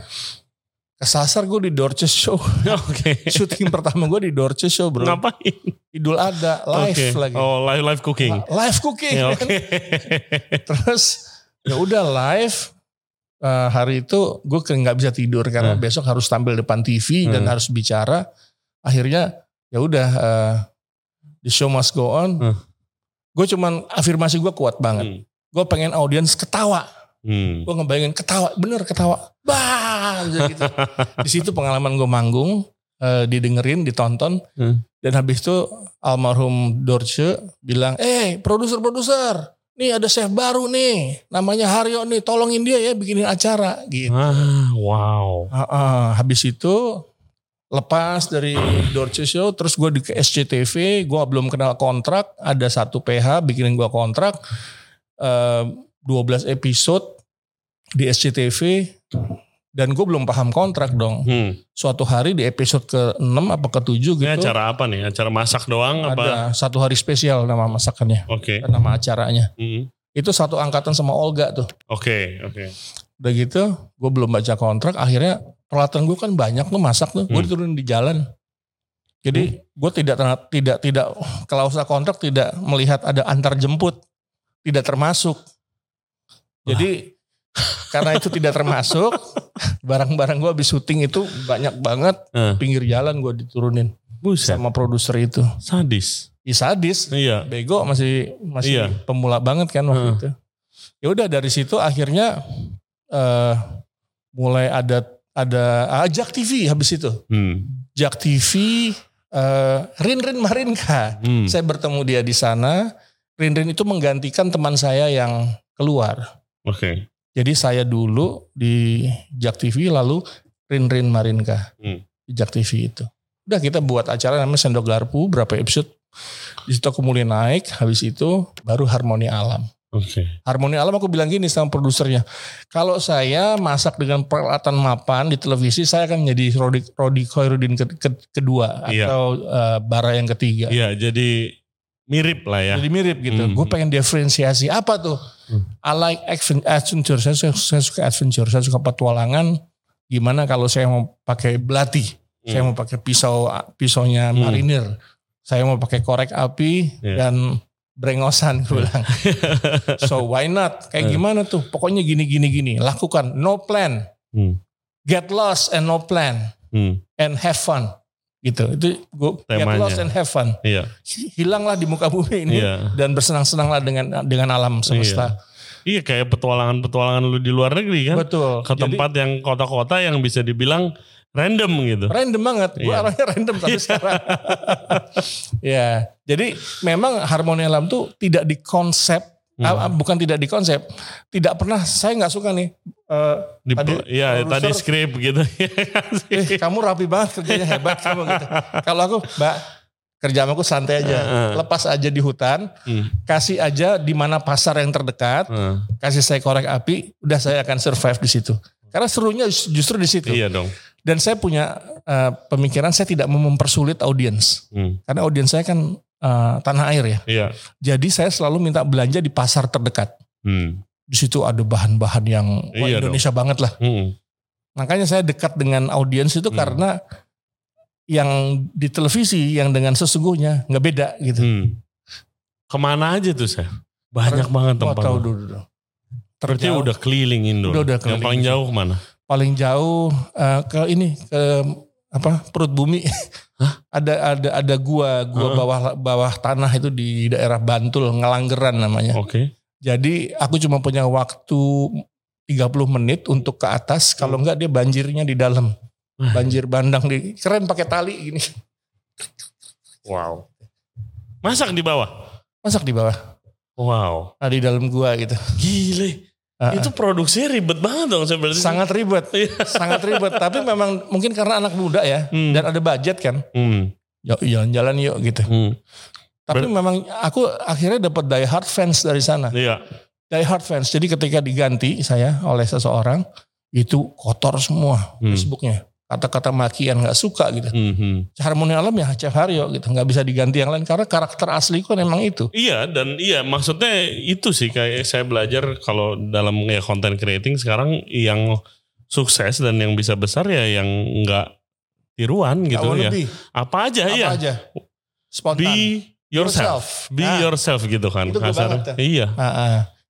Speaker 1: kesasar gue di Dorces Show.
Speaker 2: Oke.
Speaker 1: Syuting pertama gue di Dorces Show bro.
Speaker 2: Ngapain?
Speaker 1: Idul ada live
Speaker 2: Oke.
Speaker 1: lagi.
Speaker 2: Oh, live live cooking.
Speaker 1: Live cooking.
Speaker 2: Ya,
Speaker 1: kan.
Speaker 2: Oke.
Speaker 1: Terus ya udah live. Eh, hari itu gue nggak bisa tidur karena
Speaker 2: Hmm.
Speaker 1: besok harus tampil depan TV dan
Speaker 2: Hmm.
Speaker 1: harus bicara. Akhirnya ya udah eh, the show must go on.
Speaker 2: Hmm.
Speaker 1: Gue cuman afirmasi gue kuat banget.
Speaker 2: Hmm.
Speaker 1: Gue pengen audiens ketawa.
Speaker 2: Hmm.
Speaker 1: Gue ngebayangin ketawa, bener ketawa. Bah, gitu. Di situ pengalaman gue manggung, eh, didengerin, ditonton.
Speaker 2: Hmm.
Speaker 1: Dan habis itu almarhum Dorce bilang, eh produser-produser, nih ada chef baru nih, namanya Haryo nih, tolongin dia ya bikinin acara. Gitu.
Speaker 2: Ah, wow.
Speaker 1: Ah, ah. habis itu lepas dari Dorce Show, terus gue di ke SCTV, gue belum kenal kontrak, ada satu PH bikinin gue kontrak, eh, 12 episode di SCTV, dan gue belum paham kontrak dong.
Speaker 2: Hmm.
Speaker 1: Suatu hari di episode ke-6 apa ke-7 gitu,
Speaker 2: Ini acara apa nih? Acara masak doang apa?
Speaker 1: ada satu hari spesial nama masakannya,
Speaker 2: Oke.
Speaker 1: nama acaranya.
Speaker 2: Hmm.
Speaker 1: Itu satu angkatan sama Olga tuh.
Speaker 2: Oke, oke.
Speaker 1: Udah gitu, gue belum baca kontrak. Akhirnya peralatan gue kan banyak tuh masak tuh. Gue
Speaker 2: Hmm.
Speaker 1: diturunin di jalan. Jadi gue tidak tidak tidak klausa kontrak tidak melihat ada antar jemput, tidak termasuk. Jadi karena itu tidak termasuk, barang-barang gue habis syuting itu banyak banget
Speaker 2: Eh,
Speaker 1: pinggir jalan gue diturunin
Speaker 2: buset.
Speaker 1: sama produser itu.
Speaker 2: Sadis.
Speaker 1: Ih sadis,
Speaker 2: Iya.
Speaker 1: bego masih masih
Speaker 2: Iya.
Speaker 1: pemula banget kan waktu
Speaker 2: Heeh.
Speaker 1: itu. Ya udah dari situ akhirnya eh mulai ada ada ajak TV habis itu.
Speaker 2: Hmm.
Speaker 1: Jak TV eh Rin Rin Marinka.
Speaker 2: Hmm.
Speaker 1: Saya bertemu dia di sana. Rin Rin itu menggantikan teman saya yang keluar.
Speaker 2: Oke.
Speaker 1: Jadi saya dulu di Jak TV lalu Rin Rin Marinka
Speaker 2: Hmm.
Speaker 1: di Jak TV itu. Udah kita buat acara namanya Sendok Garpu berapa episode. Di situ aku mulai naik, habis itu baru Harmoni Alam.
Speaker 2: Oke.
Speaker 1: Harmoni Alam aku bilang gini sama produsernya, kalau saya masak dengan peralatan mapan di televisi, saya akan menjadi Rodi, Rodi Khairuddin ke- ke- kedua
Speaker 2: Iya.
Speaker 1: atau eh, Bara yang ketiga.
Speaker 2: Iya, jadi mirip lah ya.
Speaker 1: Jadi mirip gitu.
Speaker 2: Hmm.
Speaker 1: Gue pengen diferensiasi apa tuh?
Speaker 2: Hmm.
Speaker 1: I like adven- adventure. Saya, suka- saya suka adventure. Saya suka petualangan. Gimana kalau saya mau pakai belati? Saya
Speaker 2: Hmm.
Speaker 1: mau pakai pisau pisaunya
Speaker 2: Hmm.
Speaker 1: marinir. Saya mau pakai korek api
Speaker 2: Iya.
Speaker 1: dan brengosan gue bilang. so why not? Kayak
Speaker 2: Hmm.
Speaker 1: gimana tuh? Pokoknya gini gini gini. Lakukan. No plan.
Speaker 2: Hmm.
Speaker 1: Get lost and no plan
Speaker 2: Hmm.
Speaker 1: and have fun. Gitu. Itu gue get lost and have fun.
Speaker 2: Iya.
Speaker 1: Hilanglah di muka bumi ini
Speaker 2: Iya.
Speaker 1: dan bersenang-senanglah dengan dengan alam semesta.
Speaker 2: Iya kayak petualangan-petualangan lu di luar negeri kan.
Speaker 1: Betul.
Speaker 2: Ke
Speaker 1: Jadi,
Speaker 2: tempat yang kota-kota yang bisa dibilang random gitu.
Speaker 1: random banget. Gue
Speaker 2: Iya.
Speaker 1: arahnya random sampai sekarang. ya, jadi memang harmoni alam tuh tidak dikonsep,
Speaker 2: Hmm.
Speaker 1: ah, bukan tidak dikonsep, tidak pernah. Saya nggak suka nih. eh,
Speaker 2: Di,
Speaker 1: tadi
Speaker 2: iya,
Speaker 1: produser-
Speaker 2: tadi skrip gitu.
Speaker 1: eh, kamu rapi banget kerjanya hebat kamu gitu. Kalau aku, Mbak, kerjaan aku santai aja,
Speaker 2: Heeh.
Speaker 1: lepas aja di hutan,
Speaker 2: Hmm.
Speaker 1: kasih aja di mana pasar yang terdekat,
Speaker 2: Heeh.
Speaker 1: kasih saya korek api, udah saya akan survive di situ. Karena serunya justru di situ.
Speaker 2: Iya dong.
Speaker 1: Dan saya punya eh, pemikiran saya tidak mau mempersulit audiens.
Speaker 2: Hmm.
Speaker 1: Karena audiens saya kan eh, tanah air ya.
Speaker 2: Iya.
Speaker 1: Jadi saya selalu minta belanja di pasar terdekat.
Speaker 2: Hmm.
Speaker 1: Di situ ada bahan-bahan yang wah,
Speaker 2: Iya
Speaker 1: Indonesia banget lah.
Speaker 2: Hmm.
Speaker 1: Makanya saya dekat dengan audiens itu
Speaker 2: Hmm.
Speaker 1: karena yang di televisi yang dengan sesungguhnya nggak beda gitu.
Speaker 2: Hmm. Ke mana aja tuh saya? Banyak banget
Speaker 1: Oh,
Speaker 2: tempat.
Speaker 1: tahu dulu. dulu. Terjauh.
Speaker 2: udah keliling Indo.
Speaker 1: Udah, udah
Speaker 2: Yang
Speaker 1: keliling.
Speaker 2: paling jauh ke mana?
Speaker 1: paling jauh eh, ke ini ke apa perut bumi. ada ada ada gua gua
Speaker 2: Heeh.
Speaker 1: bawah bawah tanah itu di daerah Bantul Ngelanggeran namanya.
Speaker 2: Oke.
Speaker 1: Jadi aku cuma punya waktu 30 menit untuk ke atas. Kalau
Speaker 2: Hmm.
Speaker 1: enggak dia banjirnya di dalam. Banjir bandang di keren pakai tali gini.
Speaker 2: Wow. Masak di bawah?
Speaker 1: Masak di bawah.
Speaker 2: Wow.
Speaker 1: Nah, di dalam gua gitu.
Speaker 2: Gile.
Speaker 1: Ah,
Speaker 2: Itu produksinya ribet banget dong sebenarnya.
Speaker 1: sangat ribet.
Speaker 2: Iya.
Speaker 1: sangat ribet. Tapi memang mungkin karena anak muda ya
Speaker 2: Hmm.
Speaker 1: dan ada budget kan.
Speaker 2: Hmm.
Speaker 1: Yuk jalan-jalan yuk gitu.
Speaker 2: Hmm.
Speaker 1: Tapi
Speaker 2: Ber-
Speaker 1: memang aku akhirnya dapat die hard fans dari sana.
Speaker 2: Iya.
Speaker 1: Die hard fans. Jadi ketika diganti saya oleh seseorang itu kotor semua
Speaker 2: Hmm.
Speaker 1: Facebooknya. Kata-kata makian nggak suka gitu.
Speaker 2: Hmm, hmm.
Speaker 1: Harmoni alam ya Chef Haryo gitu. nggak bisa diganti yang lain karena karakter asli kan emang itu.
Speaker 2: Iya dan iya maksudnya itu sih kayak saya belajar kalau dalam ya content creating sekarang yang sukses dan yang bisa besar ya yang nggak tiruan gitu ya.
Speaker 1: lebih.
Speaker 2: Apa aja
Speaker 1: Apa
Speaker 2: ya.
Speaker 1: aja. Spontan.
Speaker 2: Be yourself. Be
Speaker 1: Nah,
Speaker 2: yourself gitu kan.
Speaker 1: Itu banget.
Speaker 2: Iya.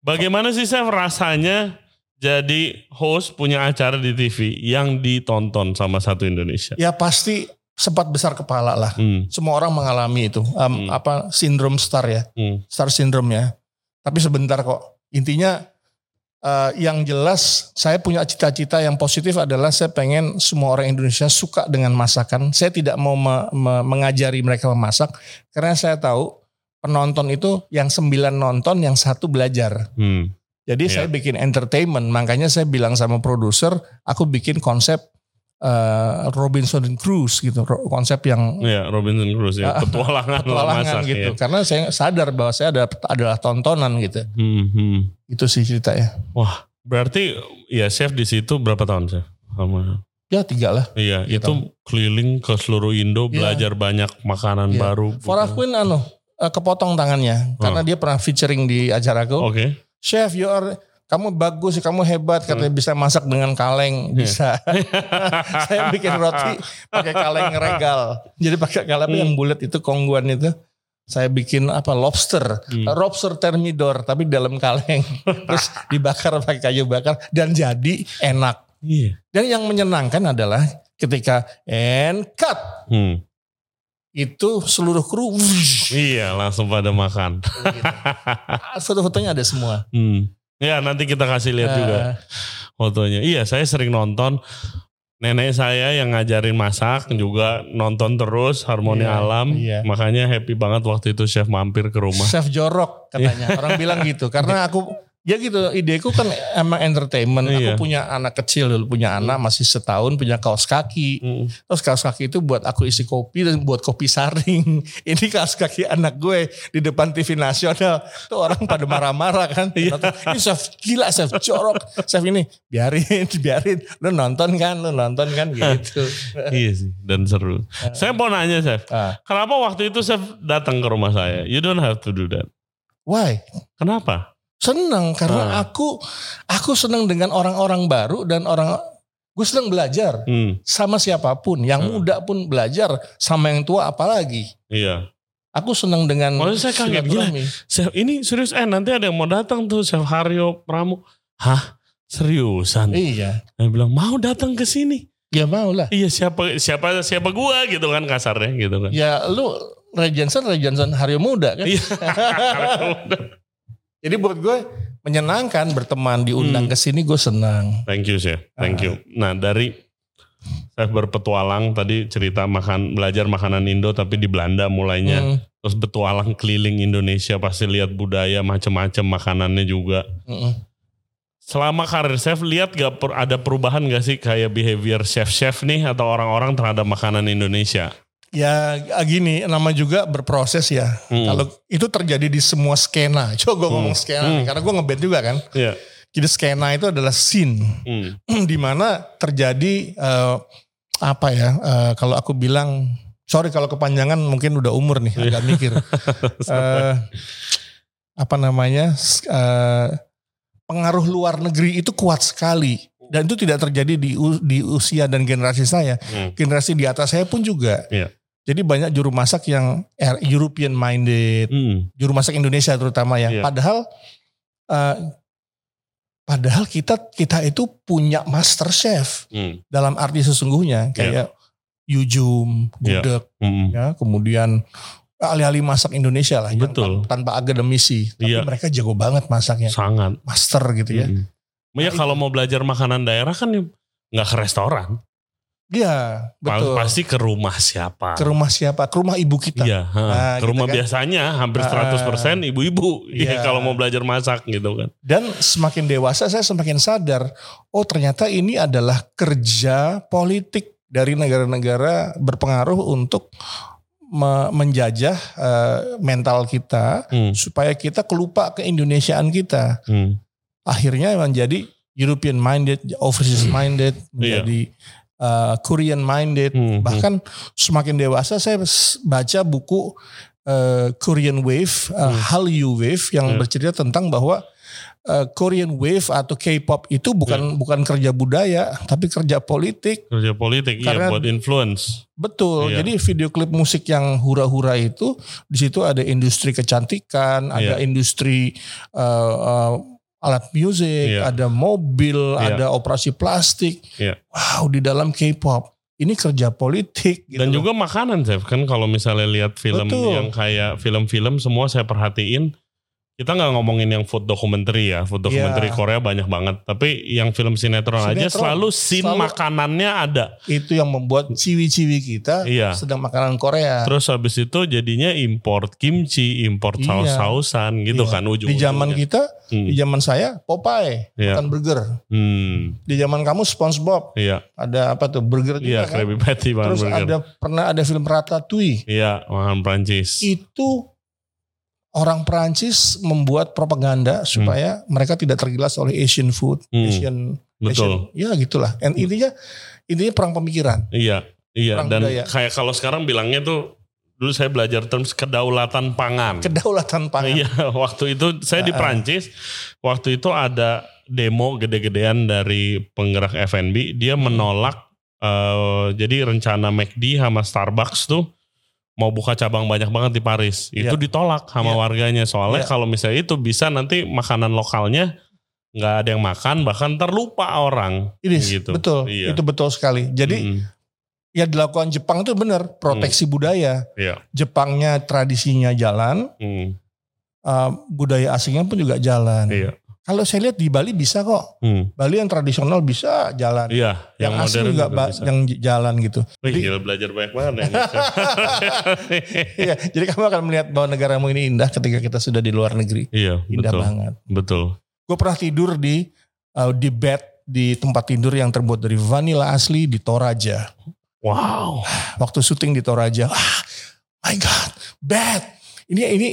Speaker 2: Bagaimana sih saya rasanya jadi host punya acara di TV yang ditonton sama satu Indonesia?
Speaker 1: Ya pasti sempat besar kepala lah.
Speaker 2: Hmm.
Speaker 1: Semua orang mengalami itu um,
Speaker 2: Hmm.
Speaker 1: apa sindrom star ya,
Speaker 2: Hmm.
Speaker 1: star syndrome ya. Tapi sebentar kok. Intinya eh, yang jelas saya punya cita-cita yang positif adalah saya pengen semua orang Indonesia suka dengan masakan. Saya tidak mau me- me- mengajari mereka memasak karena saya tahu penonton itu yang sembilan nonton, yang satu belajar.
Speaker 2: Hmm.
Speaker 1: Jadi
Speaker 2: Iya.
Speaker 1: saya bikin entertainment, makanya saya bilang sama produser, aku bikin konsep eh, Robinson Cruise gitu, konsep yang
Speaker 2: Ya Robinson Crusoe ya. Petualangan,
Speaker 1: petualangan
Speaker 2: masak
Speaker 1: gitu.
Speaker 2: ya.
Speaker 1: Karena saya sadar bahwa saya ada, adalah tontonan gitu.
Speaker 2: Hmm, hmm.
Speaker 1: Itu sih ceritanya.
Speaker 2: Wah, berarti ya chef di situ berapa tahun chef? Sama
Speaker 1: Ya tiga lah.
Speaker 2: Iya,
Speaker 1: Gitu.
Speaker 2: itu keliling ke seluruh Indo
Speaker 1: Iya.
Speaker 2: belajar banyak makanan
Speaker 1: Iya.
Speaker 2: baru.
Speaker 1: Farah Quinn anu eh, kepotong tangannya karena dia pernah featuring di acaraku.
Speaker 2: Oke.
Speaker 1: Chef, you are kamu bagus, kamu hebat, katanya bisa masak dengan kaleng,
Speaker 2: Iya.
Speaker 1: bisa. saya bikin roti pakai kaleng regal. Jadi pakai kaleng
Speaker 2: Hmm.
Speaker 1: yang bulat itu kongguan itu. Saya bikin apa lobster,
Speaker 2: Hmm.
Speaker 1: lobster thermidor tapi dalam kaleng. Terus dibakar pakai kayu bakar dan jadi enak.
Speaker 2: Iya.
Speaker 1: Dan yang menyenangkan adalah ketika and cut
Speaker 2: Hmm.
Speaker 1: Itu seluruh kru wush,
Speaker 2: Iya, langsung pada makan.
Speaker 1: foto-fotonya ada semua.
Speaker 2: Hmm. Ya, nanti kita kasih lihat juga
Speaker 1: Eh,
Speaker 2: fotonya. Iya, saya sering nonton. Nenek saya yang ngajarin masak juga nonton terus Harmoni
Speaker 1: Iya,
Speaker 2: Alam.
Speaker 1: iya.
Speaker 2: Makanya happy banget waktu itu chef mampir ke rumah.
Speaker 1: Chef jorok katanya. Orang bilang gitu. Karena aku ya gitu ideku kan emang entertainment.
Speaker 2: Iya.
Speaker 1: Aku punya anak kecil dulu, punya anak masih setahun, punya kaos kaki.
Speaker 2: Hmm.
Speaker 1: Terus kaos kaki itu buat aku isi kopi dan buat kopi saring. Ini kaos kaki anak gue di depan TV nasional. Tuh orang pada marah-marah kan.
Speaker 2: Iya.
Speaker 1: Ini chef gila, chef jorok. Chef ini biarin, biarin. Lu nonton kan, lu nonton kan gitu.
Speaker 2: iya sih, dan seru. Saya mau nanya chef,
Speaker 1: Ah,
Speaker 2: kenapa waktu itu chef datang ke rumah saya? You don't have to do that.
Speaker 1: why?
Speaker 2: Kenapa?
Speaker 1: Senang karena
Speaker 2: Ah.
Speaker 1: aku aku senang dengan orang-orang baru dan orang gue senang belajar
Speaker 2: Hmm,
Speaker 1: sama siapa pun. Yang
Speaker 2: Hmm.
Speaker 1: muda pun belajar sama yang tua apalagi.
Speaker 2: iya.
Speaker 1: Aku senang dengan
Speaker 2: Maksudnya saya kaget, gila. Chef, ini serius eh nanti ada yang mau datang tuh Chef Haryo Pramu. Hah? Seriusan?
Speaker 1: Iya,
Speaker 2: Saya bilang mau datang ke sini.
Speaker 1: ya mau lah.
Speaker 2: Iya siapa siapa siapa gua gitu kan kasarnya gitu kan.
Speaker 1: Ya lu Ray Johnson Haryo muda kan.
Speaker 2: Iya.
Speaker 1: Jadi buat gue menyenangkan berteman diundang
Speaker 2: Hmm.
Speaker 1: ke sini gue senang.
Speaker 2: Thank you chef, thank you. Nah dari chef berpetualang tadi cerita makan belajar makanan Indo tapi di Belanda mulainya.
Speaker 1: Hmm,
Speaker 2: Terus petualang keliling Indonesia pasti lihat budaya macam-macam makanannya juga.
Speaker 1: mm-mm.
Speaker 2: Selama karir chef lihat gak per- ada perubahan gak sih kayak behavior chef-chef nih atau orang-orang terhadap makanan Indonesia?
Speaker 1: Ya gini, nama juga berproses ya.
Speaker 2: Hmm.
Speaker 1: Kalau itu terjadi di semua skena. Coba gue ngomong skena nih,
Speaker 2: Hmm.
Speaker 1: karena gue ngeband juga kan.
Speaker 2: Iya.
Speaker 1: Jadi skena itu adalah scene
Speaker 2: Hmm.
Speaker 1: di mana terjadi eh, apa ya? eh, kalau aku bilang, sorry kalau kepanjangan mungkin udah umur nih, agak mikir. Eh, apa namanya? eh, pengaruh luar negeri itu kuat sekali dan itu tidak terjadi di di usia dan generasi saya.
Speaker 2: Hmm.
Speaker 1: Generasi di atas saya pun juga.
Speaker 2: Iya.
Speaker 1: Jadi banyak juru masak yang er- European minded,
Speaker 2: Hmm.
Speaker 1: juru masak Indonesia terutama ya.
Speaker 2: Iya.
Speaker 1: Padahal eh, padahal kita kita itu punya master chef
Speaker 2: Hmm.
Speaker 1: dalam arti sesungguhnya kayak Yujum,
Speaker 2: Iya.
Speaker 1: Gudeg
Speaker 2: Hmm.
Speaker 1: ya, kemudian ahli-ahli masak Indonesia lah yang
Speaker 2: Betul.
Speaker 1: tan- tanpa akademisi, tapi
Speaker 2: Iya.
Speaker 1: mereka jago banget masaknya,
Speaker 2: Sangat.
Speaker 1: master gitu ya.
Speaker 2: Hmm. Ya kalau mau belajar makanan daerah kan ya nggak ke restoran.
Speaker 1: Iya, betul.
Speaker 2: Pasti ke rumah siapa.
Speaker 1: Ke rumah siapa? Ke rumah ibu kita.
Speaker 2: Iya.
Speaker 1: Nah,
Speaker 2: ke rumah
Speaker 1: gitu kan.
Speaker 2: biasanya hampir
Speaker 1: Ah,
Speaker 2: 100% ibu-ibu
Speaker 1: iya.
Speaker 2: Iya, kalau mau belajar masak gitu kan.
Speaker 1: Dan semakin dewasa saya semakin sadar, oh ternyata ini adalah kerja politik dari negara-negara berpengaruh untuk me- menjajah eh, mental kita
Speaker 2: Hmm.
Speaker 1: supaya kita kelupa keindonesiaan kita.
Speaker 2: Hmm.
Speaker 1: Akhirnya menjadi European minded, overseas minded, menjadi eh, Korean minded.
Speaker 2: Hmm.
Speaker 1: Bahkan semakin dewasa saya baca buku eh, Korean Wave, eh, Hallyu Wave yang
Speaker 2: Hmm.
Speaker 1: bercerita tentang bahwa eh, Korean Wave atau K-pop itu bukan bukan kerja budaya tapi kerja politik.
Speaker 2: Kerja politik
Speaker 1: Karena-
Speaker 2: iya buat influence.
Speaker 1: Betul.
Speaker 2: Iya.
Speaker 1: Jadi video klip musik yang hura-hura itu di situ ada industri kecantikan, ada
Speaker 2: Iya.
Speaker 1: industri eh, eh, alat musik,
Speaker 2: Iya.
Speaker 1: ada mobil,
Speaker 2: Iya.
Speaker 1: ada operasi plastik.
Speaker 2: Iya.
Speaker 1: Wow, di dalam K-pop ini kerja politik. Gitu
Speaker 2: Dan
Speaker 1: loh.
Speaker 2: juga makanan, Chef. Kan kalau misalnya lihat film
Speaker 1: Betul.
Speaker 2: yang kayak film-film semua saya perhatiin, kita nggak ngomongin yang food documentary ya. Food documentary
Speaker 1: Iya.
Speaker 2: Korea banyak banget. Tapi yang film sinetron, aja
Speaker 1: Sinetron.
Speaker 2: selalu scene
Speaker 1: Selalu-
Speaker 2: makanannya ada.
Speaker 1: itu yang membuat ciwi-ciwi kita
Speaker 2: Iya.
Speaker 1: sedang makanan Korea.
Speaker 2: Terus habis itu jadinya import kimchi, import
Speaker 1: Iya.
Speaker 2: saus-sausan gitu
Speaker 1: Iya.
Speaker 2: kan ujung
Speaker 1: di zaman kita,
Speaker 2: Hmm.
Speaker 1: di zaman saya Popeye
Speaker 2: Iya.
Speaker 1: makan burger.
Speaker 2: Hmm.
Speaker 1: Di zaman kamu SpongeBob
Speaker 2: Iya,
Speaker 1: ada apa tuh burger
Speaker 2: iya
Speaker 1: juga kan.
Speaker 2: Krabby Patty
Speaker 1: Terus
Speaker 2: burger.
Speaker 1: ada pernah ada film Ratatouille.
Speaker 2: Iya, makan Prancis.
Speaker 1: Itu orang Perancis membuat propaganda supaya mereka tidak tergilas oleh Asian food,
Speaker 2: Hmm.
Speaker 1: Asian,
Speaker 2: Betul.
Speaker 1: Asian, ya gitulah. And intinya intinya perang pemikiran.
Speaker 2: Iya, iya.
Speaker 1: Perang
Speaker 2: Dan
Speaker 1: budaya.
Speaker 2: kayak kalau sekarang bilangnya tuh dulu saya belajar terms kedaulatan pangan.
Speaker 1: Kedaulatan pangan.
Speaker 2: Iya, waktu itu saya di
Speaker 1: Ah.
Speaker 2: Prancis, waktu itu ada demo gede-gedean dari penggerak F&B, dia
Speaker 1: Hmm.
Speaker 2: menolak eh, jadi rencana McD sama Starbucks tuh mau buka cabang banyak banget di Paris. Itu
Speaker 1: Iya.
Speaker 2: ditolak sama
Speaker 1: Iya.
Speaker 2: warganya soalnya
Speaker 1: Iya.
Speaker 2: kalau misalnya itu bisa nanti makanan lokalnya nggak ada yang makan bahkan terlupa orang.
Speaker 1: Ini
Speaker 2: gitu.
Speaker 1: betul,
Speaker 2: Iya.
Speaker 1: itu betul sekali. Jadi
Speaker 2: Mm,
Speaker 1: ya dilakukan Jepang itu benar, proteksi budaya.
Speaker 2: Iya.
Speaker 1: Jepangnya tradisinya jalan,
Speaker 2: mm,
Speaker 1: uh, budaya asingnya pun juga jalan.
Speaker 2: Iya.
Speaker 1: Kalau saya lihat di Bali bisa kok.
Speaker 2: mm,
Speaker 1: Bali yang tradisional bisa jalan.
Speaker 2: Iya,
Speaker 1: yang,
Speaker 2: yang, modern
Speaker 1: juga,
Speaker 2: juga bisa.
Speaker 1: yang jalan gitu.
Speaker 2: Wih,
Speaker 1: Jadi-
Speaker 2: belajar banyak banget ya.
Speaker 1: Iya, jadi kamu akan melihat bahwa negaramu ini indah ketika kita sudah di luar negeri.
Speaker 2: iya,
Speaker 1: Indah
Speaker 2: betul.
Speaker 1: banget.
Speaker 2: Betul.
Speaker 1: Gue pernah tidur di uh, di bed di tempat tidur yang terbuat dari vanila asli di Toraja.
Speaker 2: Wow.
Speaker 1: Waktu syuting di Toraja, ah, my God, bed. Ini ini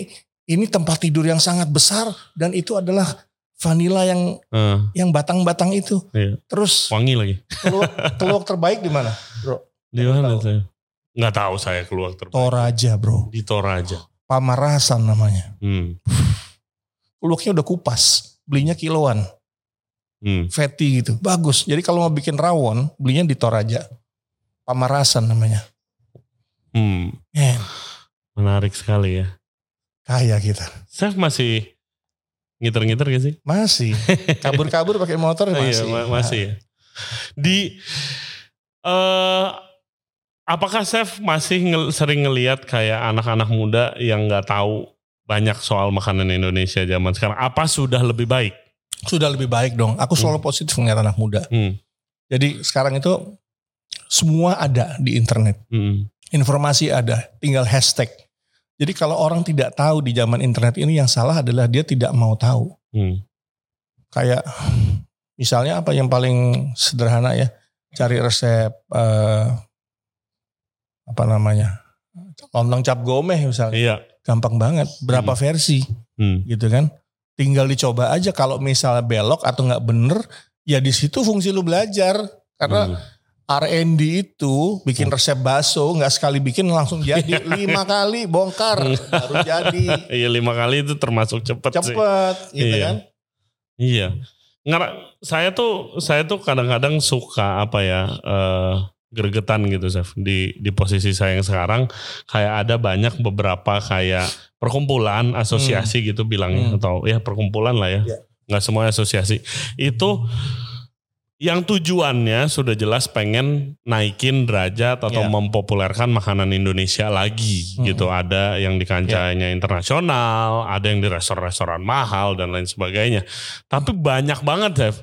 Speaker 1: ini tempat tidur yang sangat besar dan itu adalah vanila yang
Speaker 2: Eh,
Speaker 1: yang batang-batang itu.
Speaker 2: Iya.
Speaker 1: Terus
Speaker 2: wangi lagi.
Speaker 1: keluak, keluak terbaik di mana, bro?
Speaker 2: Di mana saya? Nggak tahu saya keluar terbaik.
Speaker 1: Toraja, bro.
Speaker 2: Di Toraja.
Speaker 1: Pamarasan namanya.
Speaker 2: Hmm.
Speaker 1: Keluaknya udah kupas, belinya kiloan,
Speaker 2: Hmm.
Speaker 1: fatty gitu, bagus. Jadi kalau mau bikin rawon, belinya di Toraja. Pamarasan namanya.
Speaker 2: Hmm.
Speaker 1: Eh,
Speaker 2: Menarik sekali ya.
Speaker 1: kaya kita.
Speaker 2: Chef masih ngiter-ngiter gak sih?
Speaker 1: Masih. Kabur-kabur pakai motor
Speaker 2: Oh,
Speaker 1: masih.
Speaker 2: Iya, ma- masih ya. Di eh apakah Chef masih ngel- sering ngelihat kayak anak-anak muda yang nggak tahu banyak soal makanan Indonesia zaman sekarang? Apa sudah lebih baik?
Speaker 1: Sudah lebih baik dong. Aku selalu positif melihat anak muda.
Speaker 2: Hmm.
Speaker 1: Jadi sekarang itu semua ada di internet.
Speaker 2: Hmm.
Speaker 1: Informasi ada, tinggal hashtag. Jadi kalau orang tidak tahu di zaman internet ini yang salah adalah dia tidak mau tahu.
Speaker 2: Hmm.
Speaker 1: Kayak misalnya apa yang paling sederhana ya, cari resep eh, apa namanya lontong cap gomeh misalnya,
Speaker 2: Iya.
Speaker 1: gampang banget. Berapa versi
Speaker 2: Hmm.
Speaker 1: gitu kan? Tinggal dicoba aja. Kalau misalnya belok atau nggak bener, ya di situ fungsi lu belajar. Karena
Speaker 2: Hmm.
Speaker 1: R&D itu bikin resep bakso nggak sekali bikin langsung jadi lima kali bongkar baru jadi
Speaker 2: Iya lima kali itu termasuk cepet, sih.
Speaker 1: cepet gitu
Speaker 2: Iya.
Speaker 1: kan
Speaker 2: Iya. Nggak, saya tuh saya tuh kadang-kadang suka apa ya eh, gregetan gitu Chef di di posisi saya yang sekarang kayak ada banyak beberapa kayak perkumpulan asosiasi gitu bilangnya
Speaker 1: Hmm.
Speaker 2: atau ya perkumpulan lah ya.
Speaker 1: Iya.
Speaker 2: Nggak semua asosiasi. Itu yang tujuannya sudah jelas pengen naikin derajat atau
Speaker 1: Iya.
Speaker 2: mempopulerkan makanan Indonesia lagi
Speaker 1: Hmm.
Speaker 2: gitu. Ada yang di kancahnya internasional, ada yang di restoran-restoran mahal dan lain sebagainya. Tapi banyak banget, Chef.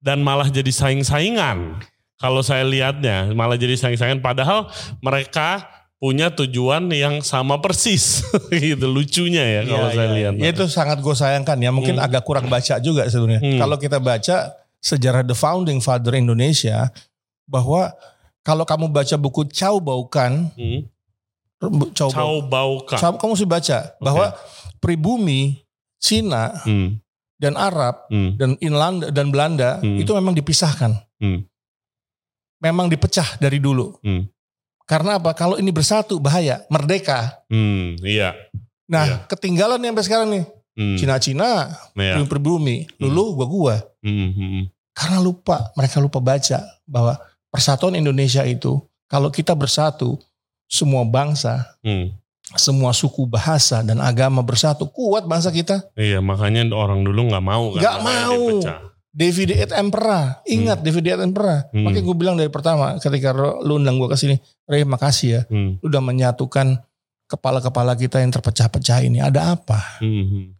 Speaker 2: Dan malah jadi saing-saingan. Kalau saya lihatnya, malah jadi saing-saingan. Padahal mereka punya tujuan yang sama persis. gitu lucunya ya kalau
Speaker 1: Iya,
Speaker 2: saya
Speaker 1: iya.
Speaker 2: lihat.
Speaker 1: Ya itu sangat gue sayangkan ya mungkin
Speaker 2: Hmm.
Speaker 1: agak kurang baca juga sebenarnya
Speaker 2: Hmm.
Speaker 1: kalau kita baca sejarah the founding father Indonesia bahwa kalau kamu baca buku Chow Baukan
Speaker 2: Hmm.
Speaker 1: Chow,
Speaker 2: Chow Bauka.
Speaker 1: Chow- kamu harus baca bahwa pribumi Cina
Speaker 2: Hmm.
Speaker 1: dan Arab
Speaker 2: Hmm.
Speaker 1: dan Inland dan Belanda
Speaker 2: Hmm.
Speaker 1: itu memang dipisahkan.
Speaker 2: Hmm.
Speaker 1: Memang dipecah dari dulu.
Speaker 2: Hmm.
Speaker 1: Karena apa? Kalau ini bersatu bahaya, merdeka.
Speaker 2: Hmm. Iya.
Speaker 1: Nah,
Speaker 2: Iya.
Speaker 1: ketinggalan nih sampai sekarang nih.
Speaker 2: Hmm.
Speaker 1: Cina-Cina,
Speaker 2: Iya.
Speaker 1: pribumi, lulu gua gua.
Speaker 2: Hmm. Hmm.
Speaker 1: Karena lupa, mereka lupa baca bahwa persatuan Indonesia itu kalau kita bersatu, semua bangsa,
Speaker 2: Hmm.
Speaker 1: semua suku bahasa dan agama bersatu, kuat bangsa kita.
Speaker 2: Iya makanya orang dulu nggak mau kan.
Speaker 1: Nggak mau. Davide et Impera. Ingat Davide et Impera.
Speaker 2: Hmm.
Speaker 1: Makanya gue bilang dari pertama ketika lu undang gue ke sini, Ray makasih ya.
Speaker 2: Hmm.
Speaker 1: Lu udah menyatukan kepala-kepala kita yang terpecah-pecah ini. Ada apa?
Speaker 2: Hmm.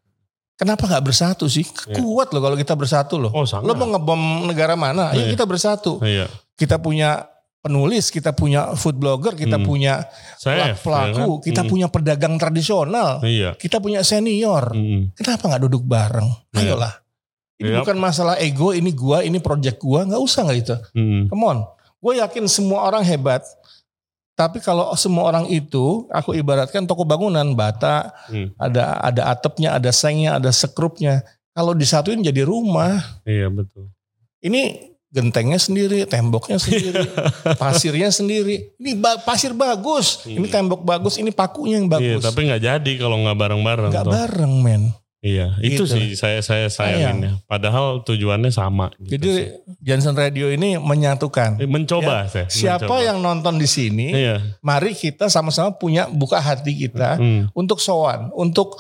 Speaker 1: Kenapa nggak bersatu sih?
Speaker 2: Iya.
Speaker 1: Kuat loh kalau kita bersatu loh.
Speaker 2: Oh sangat.
Speaker 1: Lo mau ngebom negara mana? Ayo
Speaker 2: Iya.
Speaker 1: kita bersatu.
Speaker 2: Iya.
Speaker 1: Kita punya penulis, kita punya food blogger, kita
Speaker 2: Hmm.
Speaker 1: punya
Speaker 2: Saya
Speaker 1: pelaku, kita punya pedagang tradisional,
Speaker 2: Iya.
Speaker 1: kita punya senior.
Speaker 2: Hmm.
Speaker 1: Kenapa nggak duduk bareng?
Speaker 2: Iya.
Speaker 1: Ayolah. Ini
Speaker 2: Iya.
Speaker 1: bukan masalah ego, ini gua, ini project gua, nggak usah nggak itu.
Speaker 2: Hmm.
Speaker 1: Come on. Gue yakin semua orang hebat. Tapi kalau semua orang itu, aku ibaratkan toko bangunan, bata,
Speaker 2: Hmm.
Speaker 1: ada ada atapnya, ada sengnya, ada sekrupnya. Kalau disatuin jadi rumah.
Speaker 2: Iya betul.
Speaker 1: Ini gentengnya sendiri, temboknya sendiri, pasirnya sendiri. Ini ba- pasir bagus, ini tembok bagus, ini pakunya yang
Speaker 2: Iya,
Speaker 1: bagus.
Speaker 2: tapi nggak jadi kalau nggak bareng-bareng.
Speaker 1: Nggak bareng men.
Speaker 2: Iya, itu
Speaker 1: Gitu.
Speaker 2: sih saya saya sayanginnya. Padahal tujuannya sama. gitu sih.
Speaker 1: Jadi Johnson Radio ini menyatukan.
Speaker 2: Eh, mencoba saya.
Speaker 1: Siapa
Speaker 2: mencoba.
Speaker 1: yang nonton di sini,
Speaker 2: Iya.
Speaker 1: mari kita sama-sama punya buka hati kita
Speaker 2: Hmm.
Speaker 1: untuk sowan, untuk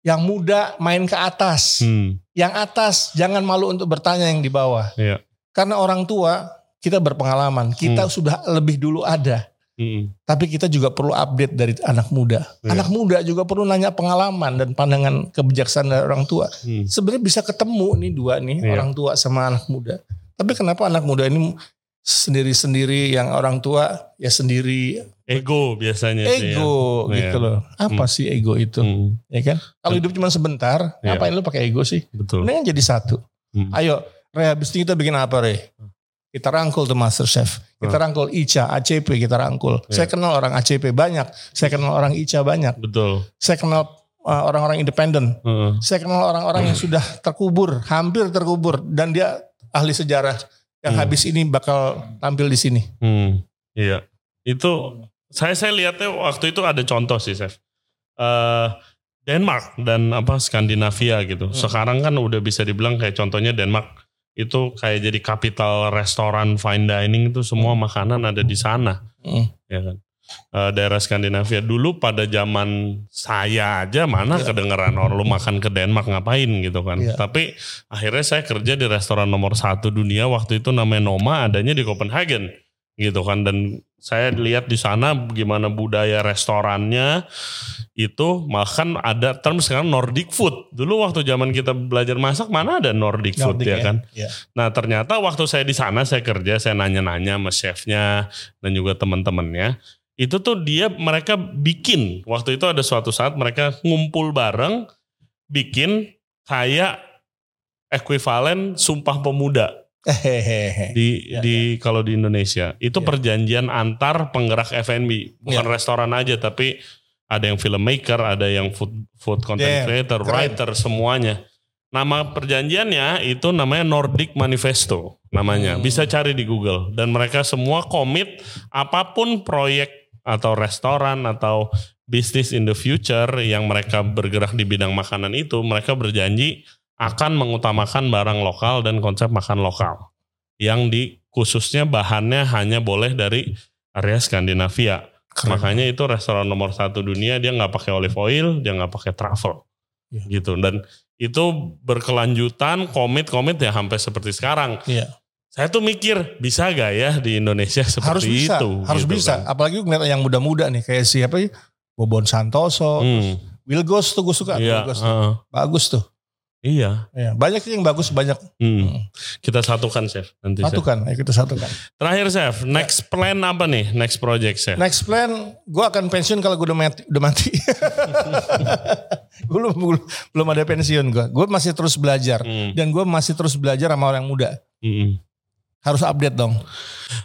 Speaker 1: yang muda main ke atas,
Speaker 2: Hmm.
Speaker 1: yang atas jangan malu untuk bertanya yang di bawah.
Speaker 2: Iya.
Speaker 1: Karena orang tua kita berpengalaman, kita sudah lebih dulu ada.
Speaker 2: Hmm.
Speaker 1: Tapi kita juga perlu update dari anak muda.
Speaker 2: Iya.
Speaker 1: Anak muda juga perlu nanya pengalaman dan pandangan kebijaksanaan dari orang tua.
Speaker 2: Hmm.
Speaker 1: Sebenarnya bisa ketemu nih dua nih,
Speaker 2: Iya.
Speaker 1: orang tua sama anak muda. Tapi kenapa anak muda ini sendiri-sendiri yang orang tua ya sendiri
Speaker 2: Ego biasanya sih. ya.
Speaker 1: ego
Speaker 2: Iya.
Speaker 1: gitu loh. Apa
Speaker 2: Hmm.
Speaker 1: sih ego itu?
Speaker 2: Hmm.
Speaker 1: Ya kan? Kalau hidup cuma sebentar,
Speaker 2: Iya.
Speaker 1: ngapain lu pakai ego sih?
Speaker 2: Betul.
Speaker 1: Mendingan jadi satu.
Speaker 2: Hmm.
Speaker 1: Ayo, Re, habis ini kita bikin apa, Re? Kita rangkul tuh Master Chef. Kita rangkul Ica, ACP kita rangkul.
Speaker 2: Iya.
Speaker 1: Saya kenal orang ACP banyak. Saya kenal orang Ica banyak.
Speaker 2: Betul.
Speaker 1: Saya kenal uh, orang-orang independen.
Speaker 2: Heeh.
Speaker 1: Saya kenal orang-orang yang sudah terkubur, hampir terkubur. Dan dia ahli sejarah yang
Speaker 2: Hmm.
Speaker 1: habis ini bakal tampil di sini.
Speaker 2: Hmm, iya. Itu saya saya lihatnya waktu itu ada contoh sih, Chef. Eh Denmark dan apa Skandinavia gitu.
Speaker 1: Hmm.
Speaker 2: Sekarang kan udah bisa dibilang kayak contohnya Denmark itu kayak jadi kapital restoran fine dining itu semua makanan ada di sana,
Speaker 1: Hmm.
Speaker 2: ya kan. Eh, daerah Skandinavia dulu pada zaman saya aja mana
Speaker 1: Iya.
Speaker 2: kedengeran orang lu makan ke Denmark ngapain gitu kan.
Speaker 1: Iya.
Speaker 2: Tapi akhirnya saya kerja di restoran nomor satu dunia waktu itu namanya Noma adanya di Copenhagen gitu kan dan saya lihat di sana gimana budaya restorannya itu makan ada term sekarang Nordic food dulu waktu zaman kita belajar masak mana ada Nordic, food
Speaker 1: Nordic
Speaker 2: ya kan
Speaker 1: Iya.
Speaker 2: Nah ternyata waktu saya di sana saya kerja saya nanya-nanya sama chefnya dan juga teman-temannya itu tuh dia mereka bikin waktu itu ada suatu saat mereka ngumpul bareng bikin kayak ekuivalen sumpah pemuda. Di
Speaker 1: Ya,
Speaker 2: di kalau di Indonesia itu
Speaker 1: Ya.
Speaker 2: perjanjian antar penggerak F&B bukan
Speaker 1: Ya.
Speaker 2: restoran aja tapi ada yang filmmaker ada yang food food content
Speaker 1: Damn,
Speaker 2: creator
Speaker 1: keren.
Speaker 2: writer semuanya nama perjanjiannya itu namanya Nordic Manifesto namanya
Speaker 1: Hmm.
Speaker 2: bisa cari di Google dan mereka semua komit apa pun proyek atau restoran atau bisnis in the future yang mereka bergerak di bidang makanan itu mereka berjanji akan mengutamakan barang lokal dan konsep makan lokal yang di khususnya bahannya hanya boleh dari area Skandinavia.
Speaker 1: Keren.
Speaker 2: Makanya itu restoran nomor satu dunia dia nggak pakai olive oil, dia nggak pakai truffle,
Speaker 1: Ya.
Speaker 2: gitu. Dan itu berkelanjutan komit-komit ya sampai seperti sekarang.
Speaker 1: Iya.
Speaker 2: Saya tuh mikir bisa gak ya di Indonesia seperti
Speaker 1: harus bisa,
Speaker 2: itu?
Speaker 1: harus
Speaker 2: gitu
Speaker 1: bisa.
Speaker 2: kan.
Speaker 1: Apalagi ngeliat yang muda-muda nih kayak siapa ya? Bobon Santoso,
Speaker 2: Hmm,
Speaker 1: Wilgos tuh gue suka. Wilgos tuh.
Speaker 2: heeh.
Speaker 1: Bagus tuh.
Speaker 2: Iya.
Speaker 1: Ya, banyak sih yang bagus, banyak.
Speaker 2: Hmm. Kita satukan chef nanti. Chef.
Speaker 1: Satukan, ayo kita satukan.
Speaker 2: Terakhir chef, next plan apa nih? Next project chef?
Speaker 1: Next plan, gue akan pensiun kalau gue udah mati. Udah mati. gue belum, belum, belum ada pensiun gue. Gue masih terus belajar.
Speaker 2: Hmm,
Speaker 1: Dan gue masih terus belajar sama orang muda.
Speaker 2: hmm.
Speaker 1: Harus update dong.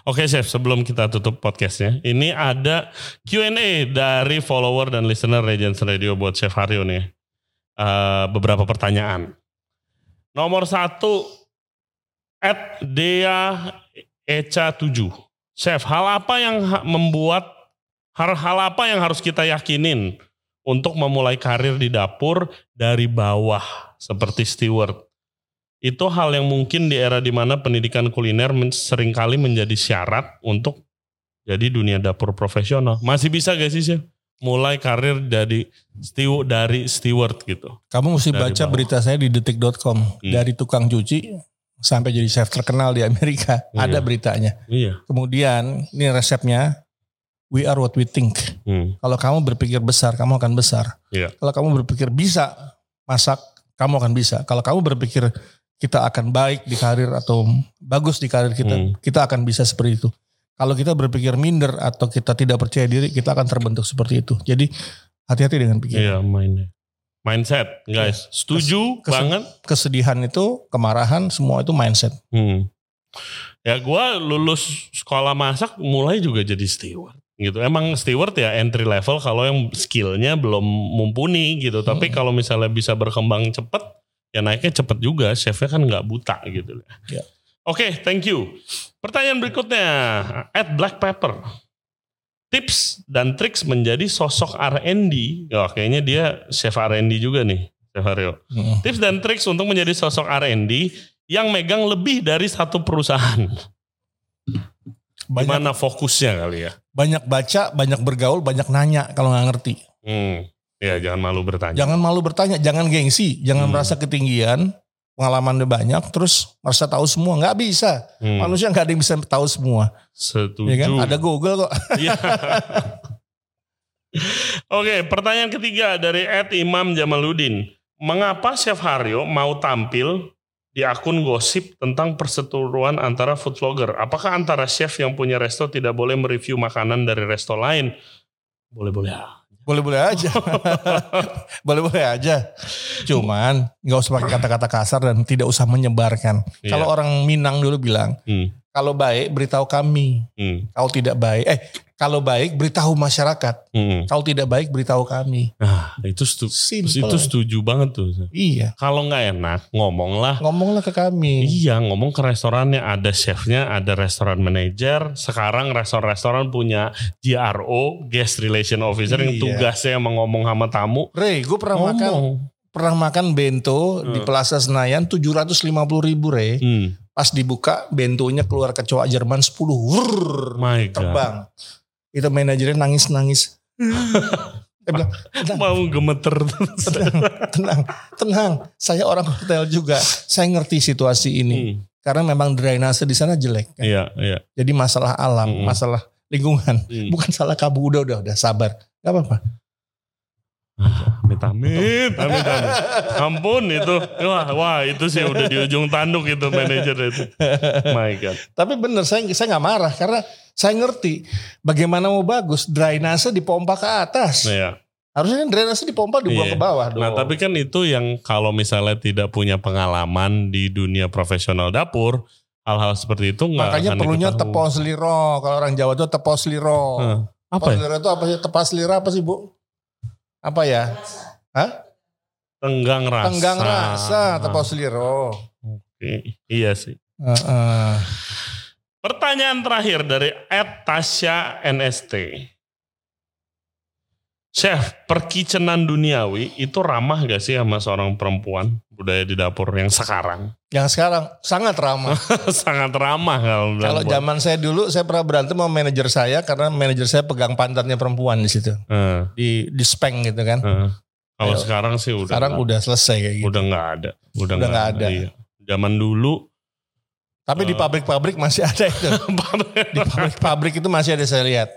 Speaker 2: Oke chef, sebelum kita tutup podcastnya, ini ada Q&A dari follower dan listener Legends Radio buat Chef Haryo nih. Eh, beberapa pertanyaan. Nomor satu, at Dea Eca 7. Chef, hal apa yang membuat, hal, hal apa yang harus kita yakinin untuk memulai karir di dapur dari bawah seperti steward? Itu hal yang mungkin di era di mana pendidikan kuliner sering kali menjadi syarat untuk jadi dunia dapur profesional. Masih bisa gak sih Chef? Mulai karir jadi stew dari steward gitu.
Speaker 1: Kamu mesti
Speaker 2: Dari
Speaker 1: baca
Speaker 2: bawah.
Speaker 1: berita saya di detik.com.
Speaker 2: Hmm.
Speaker 1: Dari tukang cuci sampai jadi chef terkenal di Amerika.
Speaker 2: Iya.
Speaker 1: Ada beritanya.
Speaker 2: Iya.
Speaker 1: Kemudian ini resepnya. We are what we think.
Speaker 2: Hmm.
Speaker 1: Kalau kamu berpikir besar, kamu akan besar.
Speaker 2: Iya.
Speaker 1: Kalau kamu berpikir bisa masak, kamu akan bisa. Kalau kamu berpikir kita akan baik di karir atau bagus di karir kita,
Speaker 2: Hmm.
Speaker 1: kita akan bisa seperti itu. Kalau kita berpikir minder atau kita tidak percaya diri, kita akan terbentuk seperti itu. Jadi hati-hati dengan pikiran.
Speaker 2: Iya mainnya. Mindset guys. Setuju
Speaker 1: Kes-
Speaker 2: banget.
Speaker 1: Kesedihan itu, kemarahan, semua itu mindset.
Speaker 2: Hmm. Ya gua lulus sekolah masak mulai juga jadi steward gitu. Emang steward ya entry level kalau yang skillnya belum mumpuni gitu. Tapi
Speaker 1: Hmm.
Speaker 2: kalau misalnya bisa berkembang cepet, ya naiknya cepet juga. Chefnya kan nggak buta gitu.
Speaker 1: Ya.
Speaker 2: Oke, thank you. Pertanyaan berikutnya, at Black Pepper. Tips dan triks menjadi sosok R&D. Oh, kayaknya dia chef R&D juga nih, Chef Aryo.
Speaker 1: Mm.
Speaker 2: Tips dan triks untuk menjadi sosok R&D yang megang lebih dari satu perusahaan.
Speaker 1: Banyak,
Speaker 2: Gimana fokusnya kali ya?
Speaker 1: banyak baca, banyak bergaul, banyak nanya kalau nggak ngerti.
Speaker 2: Hmm. Ya jangan malu bertanya.
Speaker 1: Jangan malu bertanya, jangan gengsi, jangan
Speaker 2: Hmm.
Speaker 1: merasa ketinggian, pengalamannya banyak, terus merasa tahu semua. Nggak bisa.
Speaker 2: Hmm.
Speaker 1: Manusia nggak ada yang bisa tahu semua.
Speaker 2: Setuju.
Speaker 1: Ya kan? Ada Google kok.
Speaker 2: Iya. Oke, pertanyaan ketiga dari Ed Imam Jamaludin. Mengapa Chef Haryo mau tampil di akun gosip tentang perseteruan antara food vlogger? Apakah antara chef yang punya resto tidak boleh mereview makanan dari resto lain? Boleh-boleh.
Speaker 1: Boleh-boleh aja. Boleh-boleh aja. Cuman nggak usah pakai kata-kata kasar dan tidak usah menyebarkan.
Speaker 2: Iya.
Speaker 1: Kalau orang Minang dulu bilang,
Speaker 2: Hmm,
Speaker 1: kalau baik beritahu kami.
Speaker 2: hmm,
Speaker 1: Kalau tidak baik, eh kalau baik beritahu masyarakat.
Speaker 2: hmm.
Speaker 1: Kalau tidak baik beritahu kami.
Speaker 2: Nah, itu setu-
Speaker 1: Simple.
Speaker 2: itu setuju banget tuh.
Speaker 1: Iya.
Speaker 2: Kalau nggak enak, ngomonglah.
Speaker 1: Ngomonglah ke kami.
Speaker 2: Iya, ngomong ke restorannya. Ada chefnya, ada restoran manager. Sekarang restoran-restoran punya GRO, Guest Relation Officer, yang
Speaker 1: Iya.
Speaker 2: tugasnya emang ngomong sama tamu.
Speaker 1: Ray, gue pernah makan
Speaker 2: Ngomong.
Speaker 1: pernah makan bento di
Speaker 2: Hmm.
Speaker 1: Plaza Senayan 750 ribu Ray.
Speaker 2: Hmm,
Speaker 1: Pas dibuka bentonya keluar kecoa Jerman 10 Wurr,
Speaker 2: my God.
Speaker 1: terbang. Itu manajernya nangis-nangis. Bilang, tenang,
Speaker 2: Mau gemeter.
Speaker 1: tenang, tenang, tenang. Saya orang hotel juga. Saya ngerti situasi ini.
Speaker 2: Hmm,
Speaker 1: Karena memang drainase di sana jelek. kan.
Speaker 2: Iya, iya.
Speaker 1: Jadi masalah alam,
Speaker 2: Hmm.
Speaker 1: masalah lingkungan.
Speaker 2: Hmm.
Speaker 1: Bukan salah kamu. Udah, udah, udah. Sabar. Gak apa-apa.
Speaker 2: Amit, amit, amit, amit. Ampun itu. Wah, wah itu sih udah di ujung tanduk itu manajer itu. My God.
Speaker 1: Tapi bener, saya saya nggak marah. Karena saya ngerti bagaimana mau bagus. Drainase dipompa ke atas.
Speaker 2: Iya.
Speaker 1: Harusnya kan drainase dipompa dibuang
Speaker 2: Iya.
Speaker 1: ke bawah dong.
Speaker 2: Nah tapi kan itu yang kalau misalnya tidak punya pengalaman di dunia profesional dapur, hal-hal seperti itu nggak
Speaker 1: Makanya
Speaker 2: akan
Speaker 1: perlunya
Speaker 2: diketahui.
Speaker 1: tepos liro. Kalau orang Jawa itu tepos liro.
Speaker 2: Hah, apa
Speaker 1: Tepos
Speaker 2: ya?
Speaker 1: liro itu apa sih? Tepas lira apa sih bu? Apa ya? Hah?
Speaker 2: Tenggang rasa.
Speaker 1: Tenggang rasa, tepos liro.
Speaker 2: Oke, Iya sih.
Speaker 1: Heeh.
Speaker 2: Pertanyaan terakhir dari Ed Tasya NST. Chef, perkicenan duniawi itu ramah gak sih sama seorang perempuan budaya di dapur yang sekarang?
Speaker 1: Yang sekarang sangat ramah.
Speaker 2: Sangat ramah kalau
Speaker 1: Kalau zaman saya dulu, saya pernah berantem sama manajer saya karena manajer saya pegang pantatnya perempuan di situ,
Speaker 2: Eh,
Speaker 1: di di speng gitu kan.
Speaker 2: eh. Kalau sekarang sih udah
Speaker 1: Sekarang
Speaker 2: nggak-
Speaker 1: udah selesai kayak gitu.
Speaker 2: udah nggak ada, udah nggak ada.
Speaker 1: ada.
Speaker 2: Iya. Zaman dulu
Speaker 1: Tapi di
Speaker 2: Eh.
Speaker 1: pabrik-pabrik masih ada itu. Di pabrik-pabrik itu masih ada saya lihat.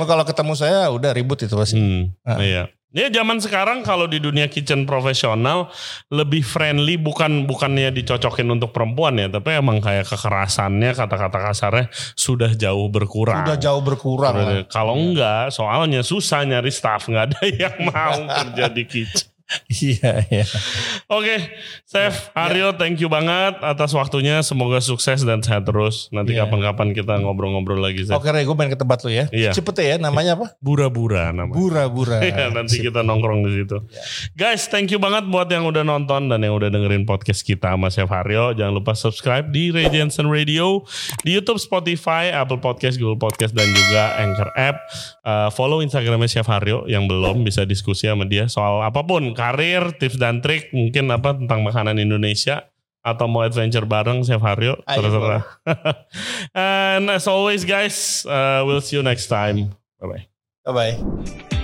Speaker 1: Nah, kalau ketemu saya udah ribut itu pasti.
Speaker 2: Hmm,
Speaker 1: Ah.
Speaker 2: iya. Ya zaman sekarang kalau di dunia kitchen profesional lebih friendly bukan bukannya dicocokin untuk perempuan ya, tapi emang kayak kekerasannya kata-kata kasarnya sudah jauh berkurang.
Speaker 1: Udah jauh berkurang.
Speaker 2: Kalau
Speaker 1: Iya.
Speaker 2: enggak, soalnya susah nyari staff, nggak ada yang mau kerja di kitchen.
Speaker 1: Iya, iya.
Speaker 2: Oke, Chef Aryo, thank you banget atas waktunya. Semoga sukses dan sehat terus. Nanti
Speaker 1: Iya.
Speaker 2: kapan-kapan kita ngobrol-ngobrol lagi, Chef.
Speaker 1: Oke, Rey, gue main ke tempat lu ya.
Speaker 2: Iya.
Speaker 1: Cepet ya, namanya apa?
Speaker 2: Bura-bura namanya.
Speaker 1: Bura-bura.
Speaker 2: Iya, nanti kita nongkrong di situ.
Speaker 1: Iya.
Speaker 2: Guys, thank you banget buat yang udah nonton dan yang udah dengerin podcast kita sama Chef Haryo. Jangan lupa subscribe di Ray Jensen Radio, di YouTube, Spotify, Apple Podcast, Google Podcast, dan juga Anchor App. Uh, follow Instagramnya Chef Haryo yang belum bisa diskusi sama dia soal apa pun, karir, tips dan trik, mungkin apa tentang makanan Indonesia atau mau adventure bareng Chef Haryo, terserah. And as always guys, uh, we'll see you next time. Bye bye.
Speaker 1: Bye-bye.